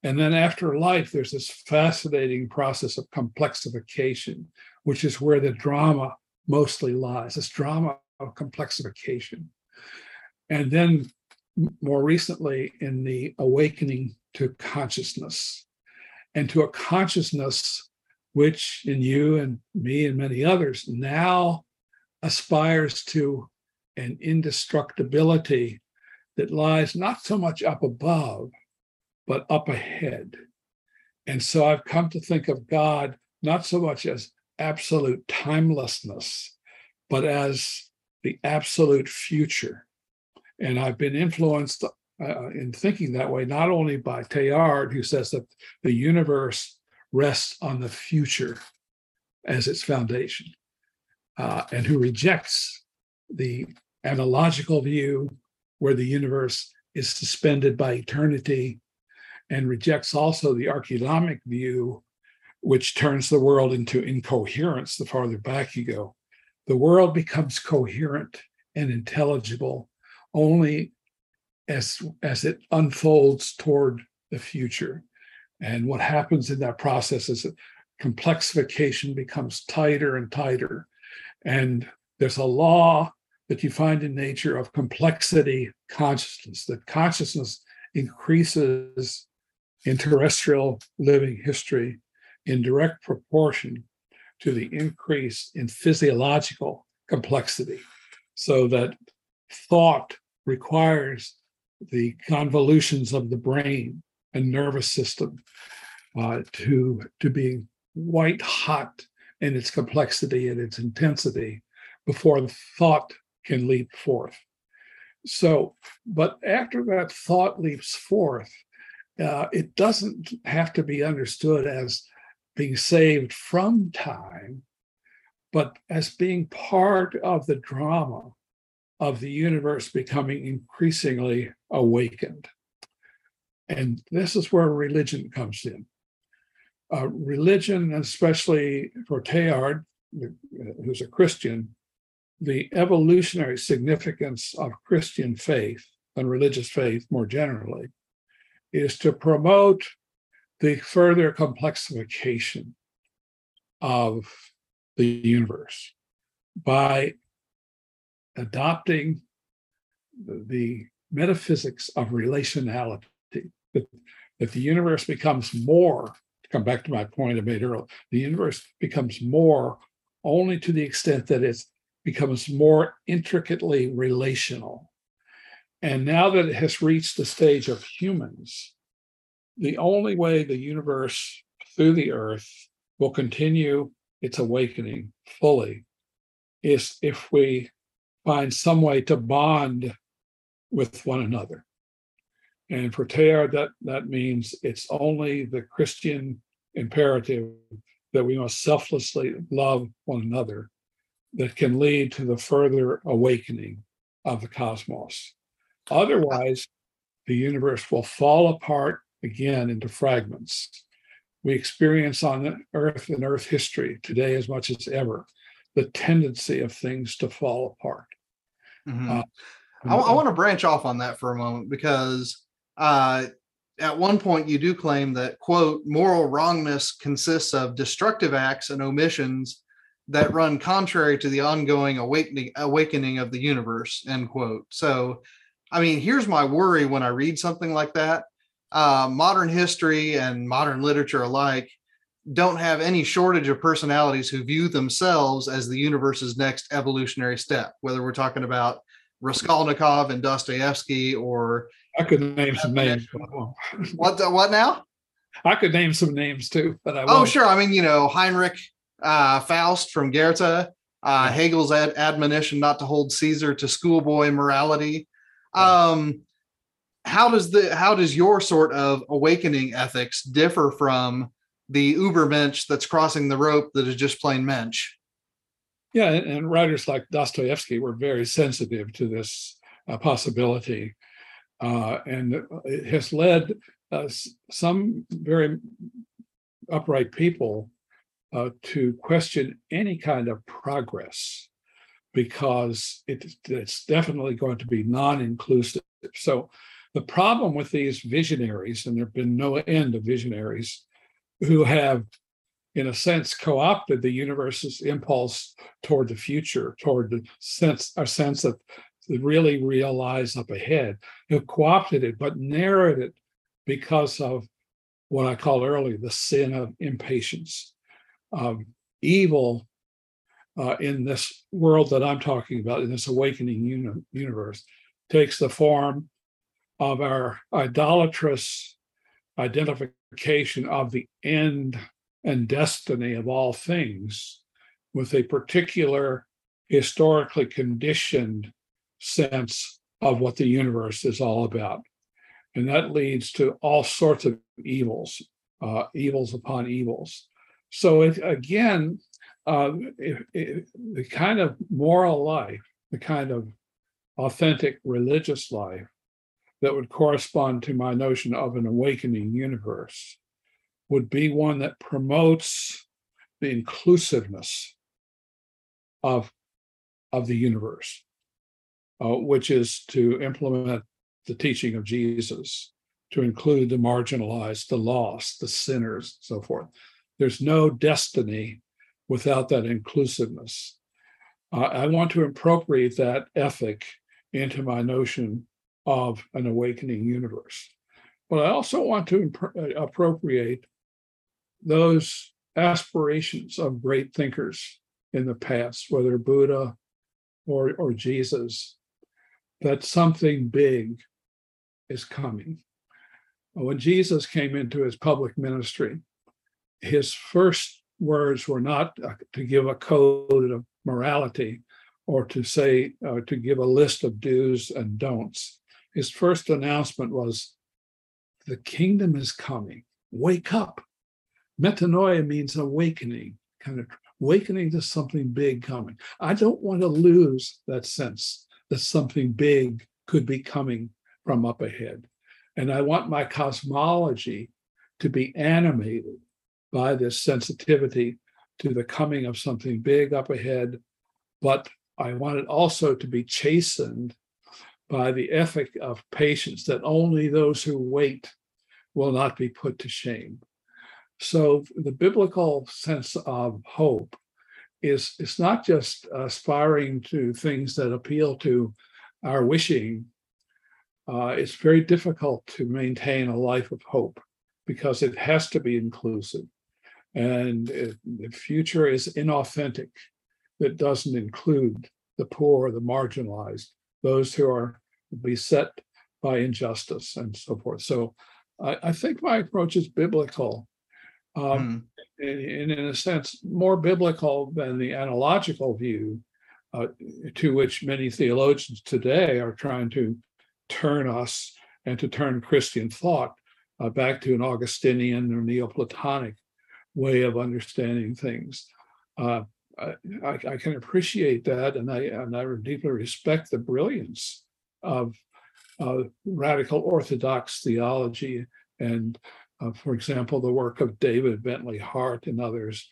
And then after life, there's this fascinating process of complexification, which is where the drama mostly lies this drama of complexification. And then more recently, in the awakening to consciousness and to a consciousness which in you and me and many others now aspires to an indestructibility that lies not so much up above, but up ahead. And so I've come to think of God not so much as absolute timelessness, but as the absolute future. And I've been influenced uh, in thinking that way, not only by Teilhard, who says that the universe rests on the future as its foundation, uh, and who rejects the analogical view where the universe is suspended by eternity, and rejects also the archeologic view, which turns the world into incoherence the farther back you go. The world becomes coherent and intelligible only as, as it unfolds toward the future. And what happens in that process is that complexification becomes tighter and tighter. And there's a law that you find in nature of complexity consciousness, that consciousness increases in terrestrial living history in direct proportion to the increase in physiological complexity, so that thought requires the convolutions of the brain and nervous system uh, to, to be white hot in its complexity and its intensity before the thought can leap forth. So, but after that thought leaps forth, uh, it doesn't have to be understood as being saved from time, but as being part of the drama of the universe becoming increasingly awakened. And this is where religion comes in. Uh, religion, especially for Teilhard, who's a Christian, the evolutionary significance of Christian faith and religious faith more generally is to promote the further complexification of the universe by adopting the metaphysics of relationality, that, that the universe becomes more, to come back to my point I made earlier, the universe becomes more only to the extent that it becomes more intricately relational. And now that it has reached the stage of humans, the only way the universe through the earth will continue its awakening fully is if we find some way to bond with one another. And for Teilhard, that, that means it's only the Christian imperative that we must selflessly love one another that can lead to the further awakening of the cosmos. Otherwise, the universe will fall apart again into fragments. We experience on Earth and Earth history today, as much as ever, the tendency of things to fall apart. Mm-hmm. Uh, I, I want to branch off on that for a moment because uh, at one point you do claim that quote moral wrongness consists of destructive acts and omissions that run contrary to the ongoing awakening awakening of the universe end quote so i mean here's my worry when i read something like that uh, modern history and modern literature alike don't have any shortage of personalities who view themselves as the universe's next evolutionary step, whether we're talking about Raskolnikov and Dostoevsky or I could name some names. what what now? I could name some names too, but I oh won't. sure. I mean, you know, Heinrich uh, Faust from Goethe, uh, Hegel's ad- admonition not to hold Caesar to schoolboy morality. Um, how does the how does your sort of awakening ethics differ from the uber mensch that's crossing the rope that is just plain mensch. Yeah, and, and writers like Dostoevsky were very sensitive to this uh, possibility, uh, and it has led uh, some very upright people uh, to question any kind of progress because it, it's definitely going to be non-inclusive. So the problem with these visionaries, and there have been no end of visionaries, who have, in a sense, co-opted the universe's impulse toward the future, toward the sense, a sense of really real lies up ahead, have co-opted it, but narrowed it because of what I called earlier the sin of impatience. Um, evil uh, in this world that I'm talking about, in this awakening uni- universe, takes the form of our idolatrous identification of the end and destiny of all things with a particular historically conditioned sense of what the universe is all about. And that leads to all sorts of evils, uh, evils upon evils. So, it, again, uh, it, it, the kind of moral life, the kind of authentic religious life that would correspond to my notion of an awakening universe would be one that promotes the inclusiveness of, of the universe, uh, which is to implement the teaching of Jesus, to include the marginalized, the lost, the sinners, so forth. There's no destiny without that inclusiveness. Uh, I want to appropriate that ethic into my notion of an awakening universe. But I also want to imp- uh, appropriate those aspirations of great thinkers in the past, whether Buddha or, or Jesus, that something big is coming. When Jesus came into his public ministry, his first words were not uh, to give a code of morality or to say, uh, to give a list of do's and don'ts. His first announcement was, The kingdom is coming. Wake up. Metanoia means awakening, kind of awakening to something big coming. I don't want to lose that sense that something big could be coming from up ahead. And I want my cosmology to be animated by this sensitivity to the coming of something big up ahead. But I want it also to be chastened by the ethic of patience that only those who wait will not be put to shame. So the biblical sense of hope is it's not just aspiring to things that appeal to our wishing. Uh, it's very difficult to maintain a life of hope because it has to be inclusive, and the future is inauthentic that doesn't include the poor, the marginalized, those who are beset by injustice, and so forth. So, I, I think my approach is biblical um, mm. in, in, a sense, more biblical than the analogical view uh, to which many theologians today are trying to turn us and to turn Christian thought uh, back to an Augustinian or Neoplatonic way of understanding things. Uh, I, I, can appreciate that, and I and I deeply respect the brilliance of uh, radical Orthodox theology and uh, for example, the work of David Bentley Hart and others.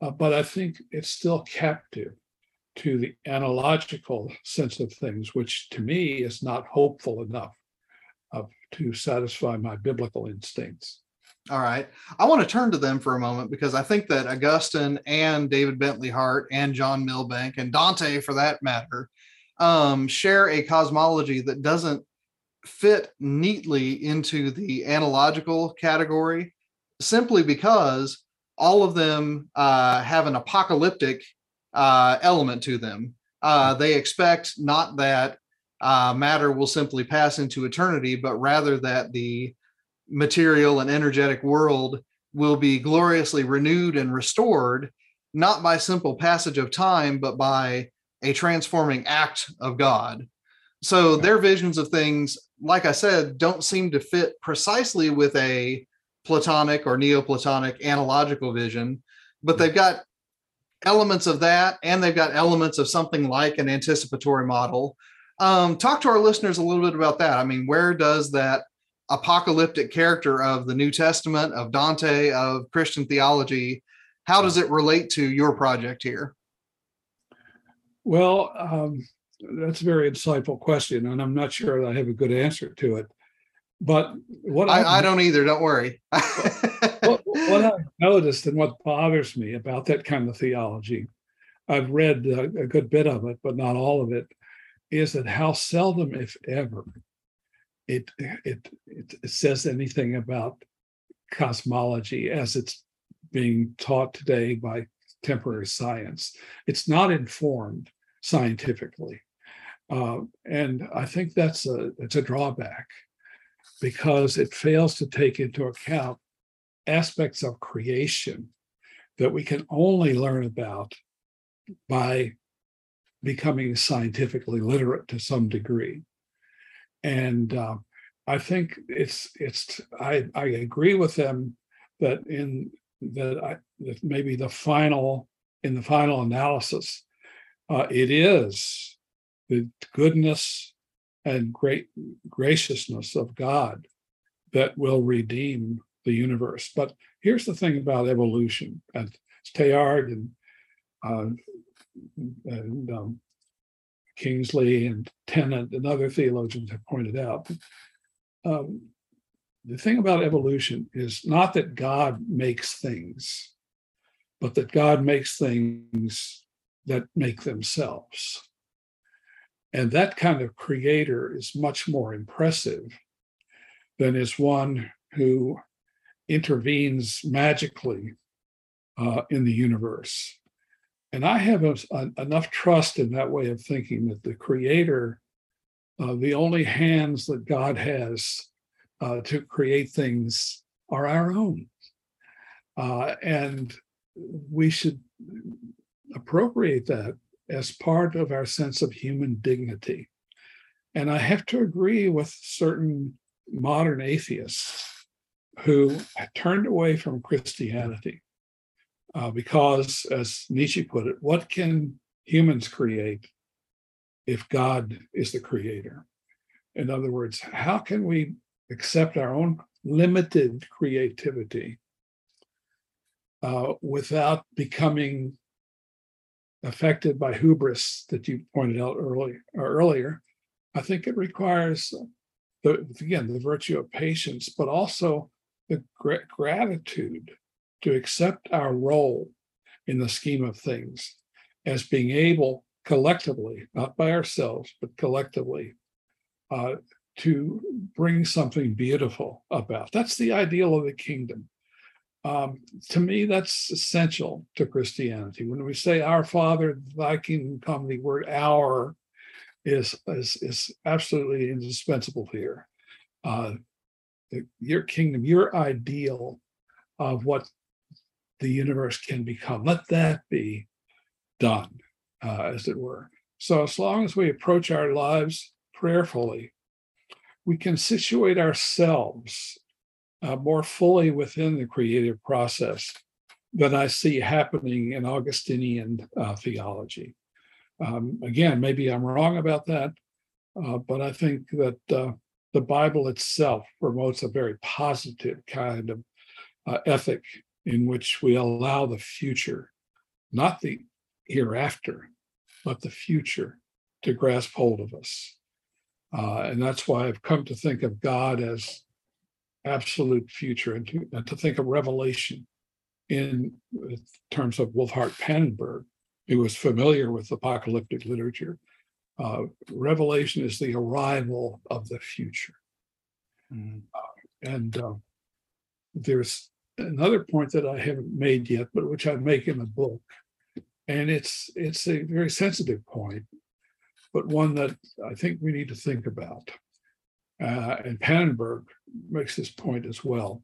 Uh, but I think it's still captive to the analogical sense of things, which to me is not hopeful enough to satisfy my biblical instincts. All right. I want to turn to them for a moment because I think that Augustine and David Bentley Hart and John Milbank and Dante, for that matter, um, share a cosmology that doesn't fit neatly into the analogical category simply because all of them uh, have an apocalyptic uh, element to them. Uh, they expect not that uh, matter will simply pass into eternity, but rather that the material and energetic world will be gloriously renewed and restored, not by simple passage of time, but by a transforming act of God. So their visions of things like I said, don't seem to fit precisely with a Platonic or Neoplatonic analogical vision, but they've got elements of that and they've got elements of something like an anticipatory model. Um, talk to our listeners a little bit about that. I mean, where does that apocalyptic character of the New Testament, of Dante, of Christian theology, how does it relate to your project here? Well, um, that's a very insightful question, and I'm not sure I have a good answer to it. But what I, I don't either. Don't worry. what, what, I've noticed and what bothers me about that kind of theology, I've read a, a good bit of it, but not all of it, is that how seldom, if ever, it it it, says anything about cosmology as it's being taught today by contemporary science. It's not informed scientifically. Uh, and I think that's a it's a drawback because it fails to take into account aspects of creation that we can only learn about by becoming scientifically literate to some degree. And uh, I think it's it's I, I agree with them that in that I that maybe the final in the final analysis, uh, it is the goodness and great graciousness of God that will redeem the universe. But here's the thing about evolution, and Teilhard and, uh, and um, Kingsley and Tennant and other theologians have pointed out. Um, the thing about evolution is not that God makes things, but that God makes things that make themselves. And that kind of creator is much more impressive than is one who intervenes magically uh, in the universe. And I have a, a, enough trust in that way of thinking that the creator, uh, the only hands that God has uh, to create things are our own. Uh, and we should appropriate that as part of our sense of human dignity. And I have to agree with certain modern atheists who turned away from Christianity uh, because, as Nietzsche put it, what can humans create if God is the creator? In other words, how can we accept our own limited creativity uh, without becoming affected by hubris that you pointed out early, earlier, I think it requires the again the virtue of patience, but also the gra- gratitude to accept our role in the scheme of things as being able collectively, not by ourselves, but collectively, uh, to bring something beautiful about. That's the ideal of the kingdom. Um, to me, that's essential to Christianity. When we say "Our Father, Thy kingdom come," the word "our" is is, is absolutely indispensable here. Uh, your kingdom, your ideal of what the universe can become, let that be done, uh, as it were. So, as long as we approach our lives prayerfully, we can situate ourselves uh, more fully within the creative process than I see happening in Augustinian uh, theology. Um, again, maybe I'm wrong about that, uh, but I think that uh, the Bible itself promotes a very positive kind of uh, ethic in which we allow the future, not the hereafter, but the future to grasp hold of us. Uh, and that's why I've come to think of God as absolute future and to, and to think of revelation in terms of Wolfhart Pannenberg, who was familiar with apocalyptic literature. Uh, revelation is the arrival of the future. Mm. Uh, and uh, there's another point that I haven't made yet, but which I make in the book, and it's it's a very sensitive point, but one that I think we need to think about. Uh, and Pannenberg makes this point as well.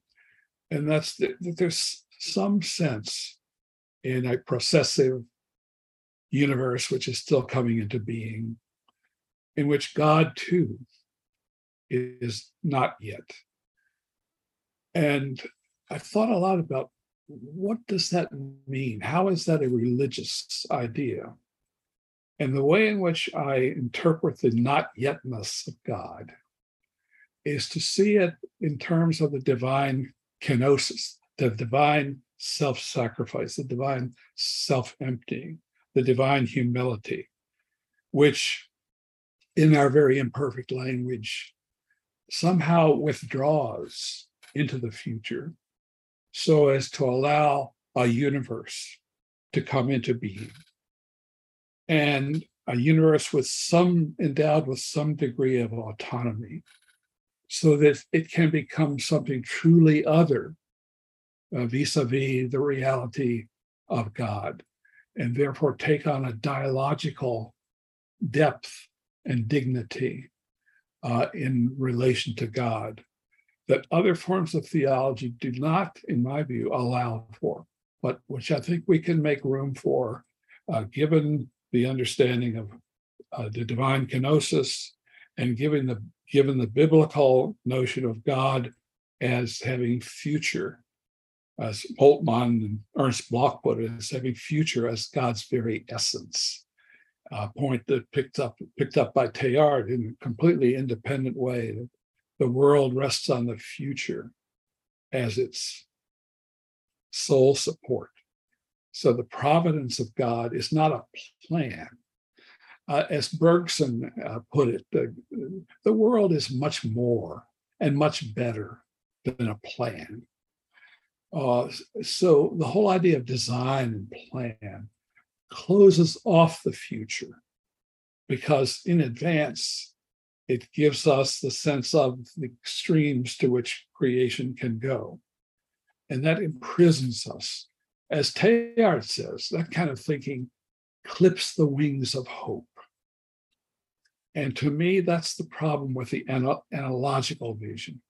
And that's that, there's some sense in a processive universe which is still coming into being, in which God too is not yet. And I thought a lot about what does that mean? How is that a religious idea? And the way in which I interpret the not yetness of God is to see it in terms of the divine kenosis, the divine self sacrifice, the divine self emptying, the divine humility, which in our very imperfect language somehow withdraws into the future so as to allow a universe to come into being. And a universe with some endowed with some degree of autonomy so that it can become something truly other vis a vis the reality of God, and therefore take on a dialogical depth and dignity uh, in relation to God that other forms of theology do not, in my view, allow for, but which I think we can make room for, uh, given the understanding of uh, the divine kenosis and given the given the biblical notion of God as having future, as Moltmann and Ernst Bloch put it, as having future as God's very essence. A point that picked up picked up by Teilhard in a completely independent way. The world rests on the future as its sole support. So the providence of God is not a plan, uh, as Bergson uh, put it, the, the world is much more and much better than a plan. Uh, so the whole idea of design and plan closes off the future because in advance it gives us the sense of the extremes to which creation can go. And that imprisons us. As Teilhard says, that kind of thinking clips the wings of hope. And to me, that's the problem with the analogical vision.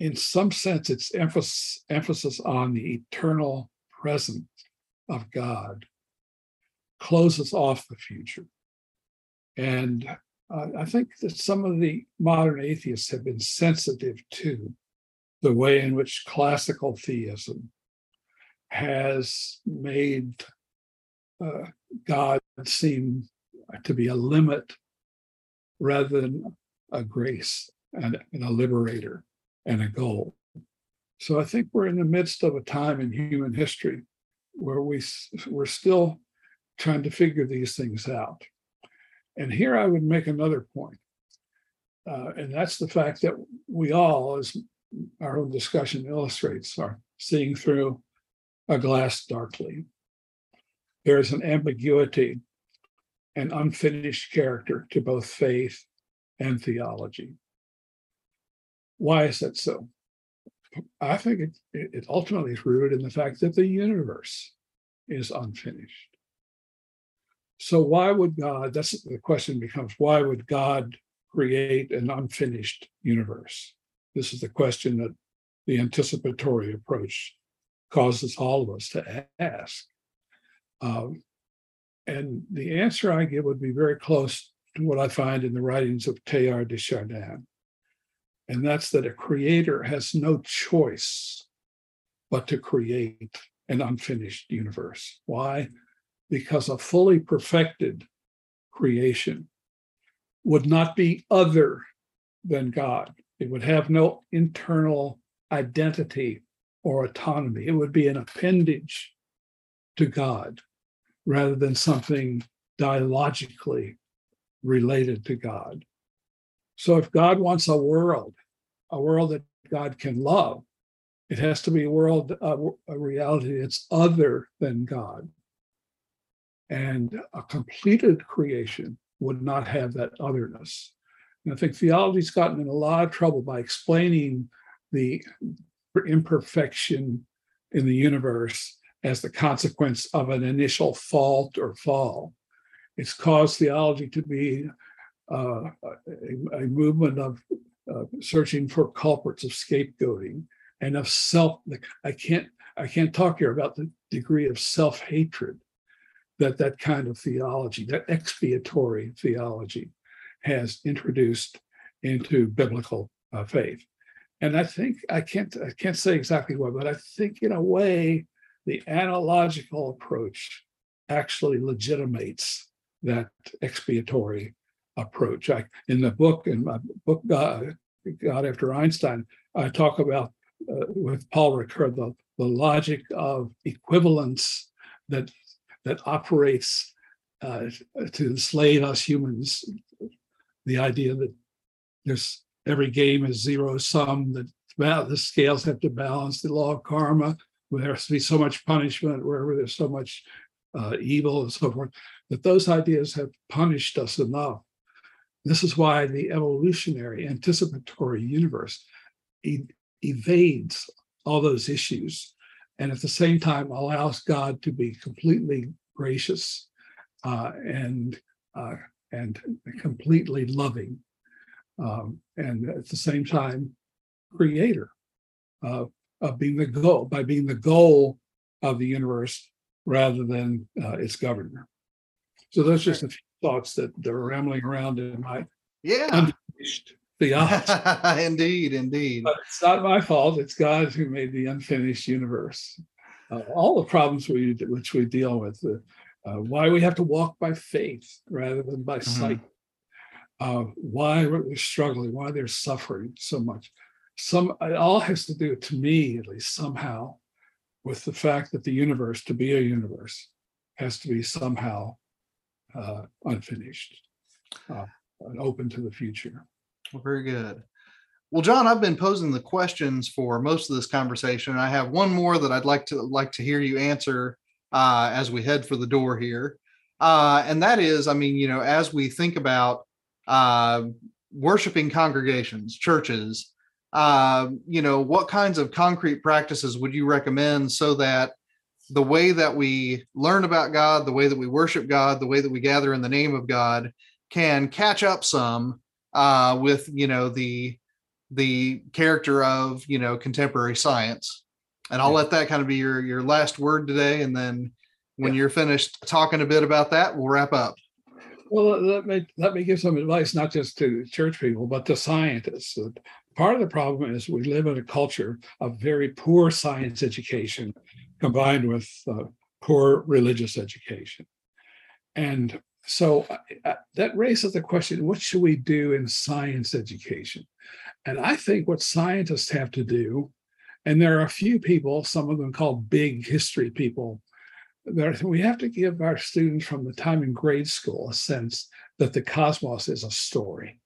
In some sense, it's emphasis, emphasis on the eternal present of God closes off the future. And uh, I think that some of the modern atheists have been sensitive to the way in which classical theism has made uh, God seem to be a limit rather than a grace and, and a liberator and a goal. So I think we're in the midst of a time in human history where we we're still trying to figure these things out. And here I would make another point, uh, and that's the fact that we all, as our own discussion illustrates, are seeing through a glass darkly. There is an ambiguity and unfinished character to both faith and theology. Why is that so? I think it, it ultimately is rooted in the fact that the universe is unfinished. So, why would God? That's the question becomes why would God create an unfinished universe? This is the question that the anticipatory approach causes all of us to ask. Um, and the answer I give would be very close to what I find in the writings of Teilhard de Chardin. And that's that a creator has no choice but to create an unfinished universe. Why? Because a fully perfected creation would not be other than God. It would have no internal identity or autonomy. It would be an appendage to God rather than something dialogically related to God. So if God wants a world, a world that God can love, it has to be a world, a, reality that's other than God. And a completed creation would not have that otherness. And I think theology's gotten in a lot of trouble by explaining the imperfection in the universe as the consequence of an initial fault or fall. It's caused theology to be uh, a, a, movement of uh, searching for culprits of scapegoating and of self. I can't I can't talk here about the degree of self hatred that that kind of theology, that expiatory theology, has introduced into biblical uh, faith. And I think I can't I can't say exactly why, but I think in a way the analogical approach actually legitimates that expiatory approach. I, in the book, in my book, uh, God After Einstein, I talk about uh, with Paul Ricoeur the, the logic of equivalence that that operates uh, to enslave us humans. The idea that there's every game is zero sum, that the scales have to balance, the law of karma, where there has to be so much punishment wherever there's so much uh, evil and so forth, that those ideas have punished us enough. This is why the evolutionary anticipatory universe e- evades all those issues and at the same time allows God to be completely gracious uh, and uh, and completely loving, um, and at the same time, creator. Uh, of being the goal by being the goal of the universe rather than uh, its governor. So those are just a few thoughts that, that are rambling around in my yeah unfinished theology. indeed, indeed. But it's not my fault. It's God who made the unfinished universe. Uh, all the problems we which we deal with, uh, uh, why we have to walk by faith rather than by mm-hmm. sight, uh, why we're struggling, why they're suffering so much some it all has to do to me at least somehow with the fact that the universe to be a universe has to be somehow uh, unfinished uh, and open to the future well, very good Well, John, I've been posing the questions for most of this conversation. I have one more that I'd like to like to hear you answer uh, as we head for the door here, uh, and that is, I mean, you know, as we think about uh, worshiping congregations, churches, uh, you know, what kinds of concrete practices would you recommend so that the way that we learn about God, the way that we worship God, the way that we gather in the name of God can catch up some uh, with, you know, the the character of, you know, contemporary science. And I'll yeah. let that kind of be your your last word today, and then when yeah. you're finished talking a bit about that, we'll wrap up. Well, let me let me give some advice, not just to church people, but to scientists. Part of the problem is we live in a culture of very poor science education combined with uh, poor religious education. And so uh, uh, that raises the question what should we do in science education? And I think what scientists have to do, and there are a few people, some of them called big history people, that we have to give our students from the time in grade school a sense that the cosmos is a story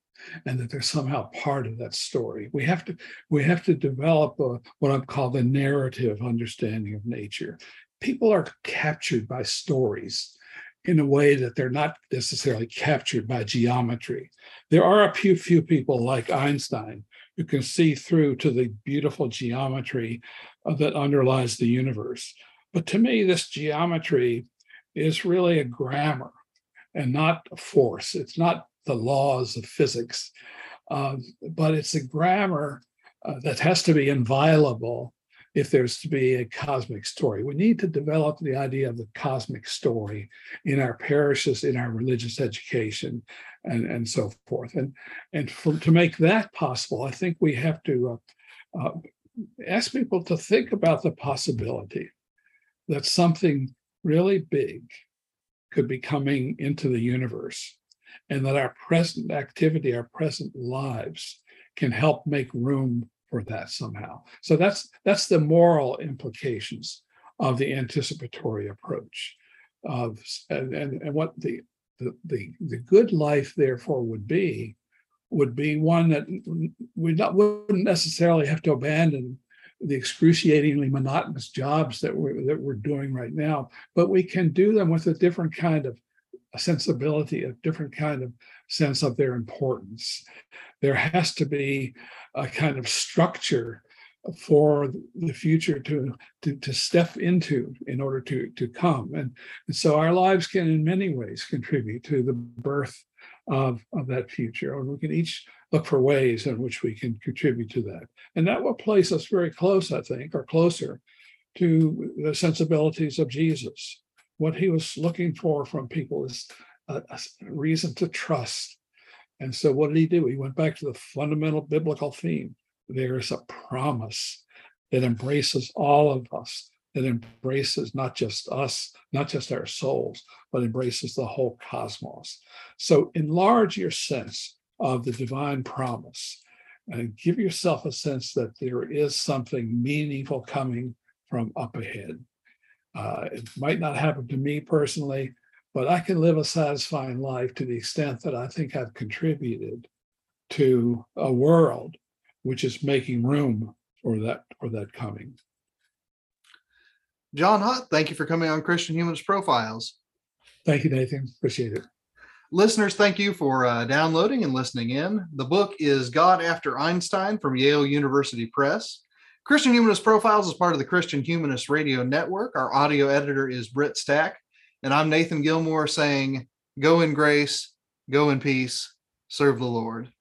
and that they're somehow part of that story. We have to we have to develop a, what I'm called the narrative understanding of nature. People are captured by stories in a way that they're not necessarily captured by geometry. There are a few few people like Einstein who can see through to the beautiful geometry uh, that underlies the universe. But to me, this geometry is really a grammar and not a force. It's not the laws of physics. Um, but it's a grammar uh, that has to be inviolable if there's to be a cosmic story. We need to develop the idea of the cosmic story in our parishes, in our religious education, and, and so forth. And, and for, to make that possible, I think we have to uh, uh, ask people to think about the possibility that something really big could be coming into the universe and that our present activity, our present lives can help make room for that somehow. So that's that's the moral implications of the anticipatory approach of and, and, and what the, the the the good life therefore would be would be one that we not wouldn't necessarily have to abandon the excruciatingly monotonous jobs that we're that we're doing right now, but we can do them with a different kind of sensibility, a different kind of sense of their importance. There has to be a kind of structure for the future to, to, to step into in order to, to come. And, and so our lives can, in many ways, contribute to the birth of, of that future. And we can each look for ways in which we can contribute to that. And that will place us very close, I think, or closer to the sensibilities of Jesus what he was looking for from people is a, a, reason to trust. And so, what did he do? He went back to the fundamental biblical theme there is a promise that embraces all of us, that embraces not just us, not just our souls, but embraces the whole cosmos. So, enlarge your sense of the divine promise and give yourself a sense that there is something meaningful coming from up ahead. Uh, it might not happen to me personally, but I can live a satisfying life to the extent that I think I've contributed to a world which is making room for that for that coming. John Haught, thank you for coming on Christian Humanist Profiles. Thank you, Nathan. Appreciate it. Listeners, thank you for uh, downloading and listening in. The book is God After Einstein from Yale University Press. Christian Humanist Profiles is part of the Christian Humanist Radio Network. Our audio editor is Britt Stack. And I'm Nathan Gilmore saying, Go in grace, go in peace, serve the Lord.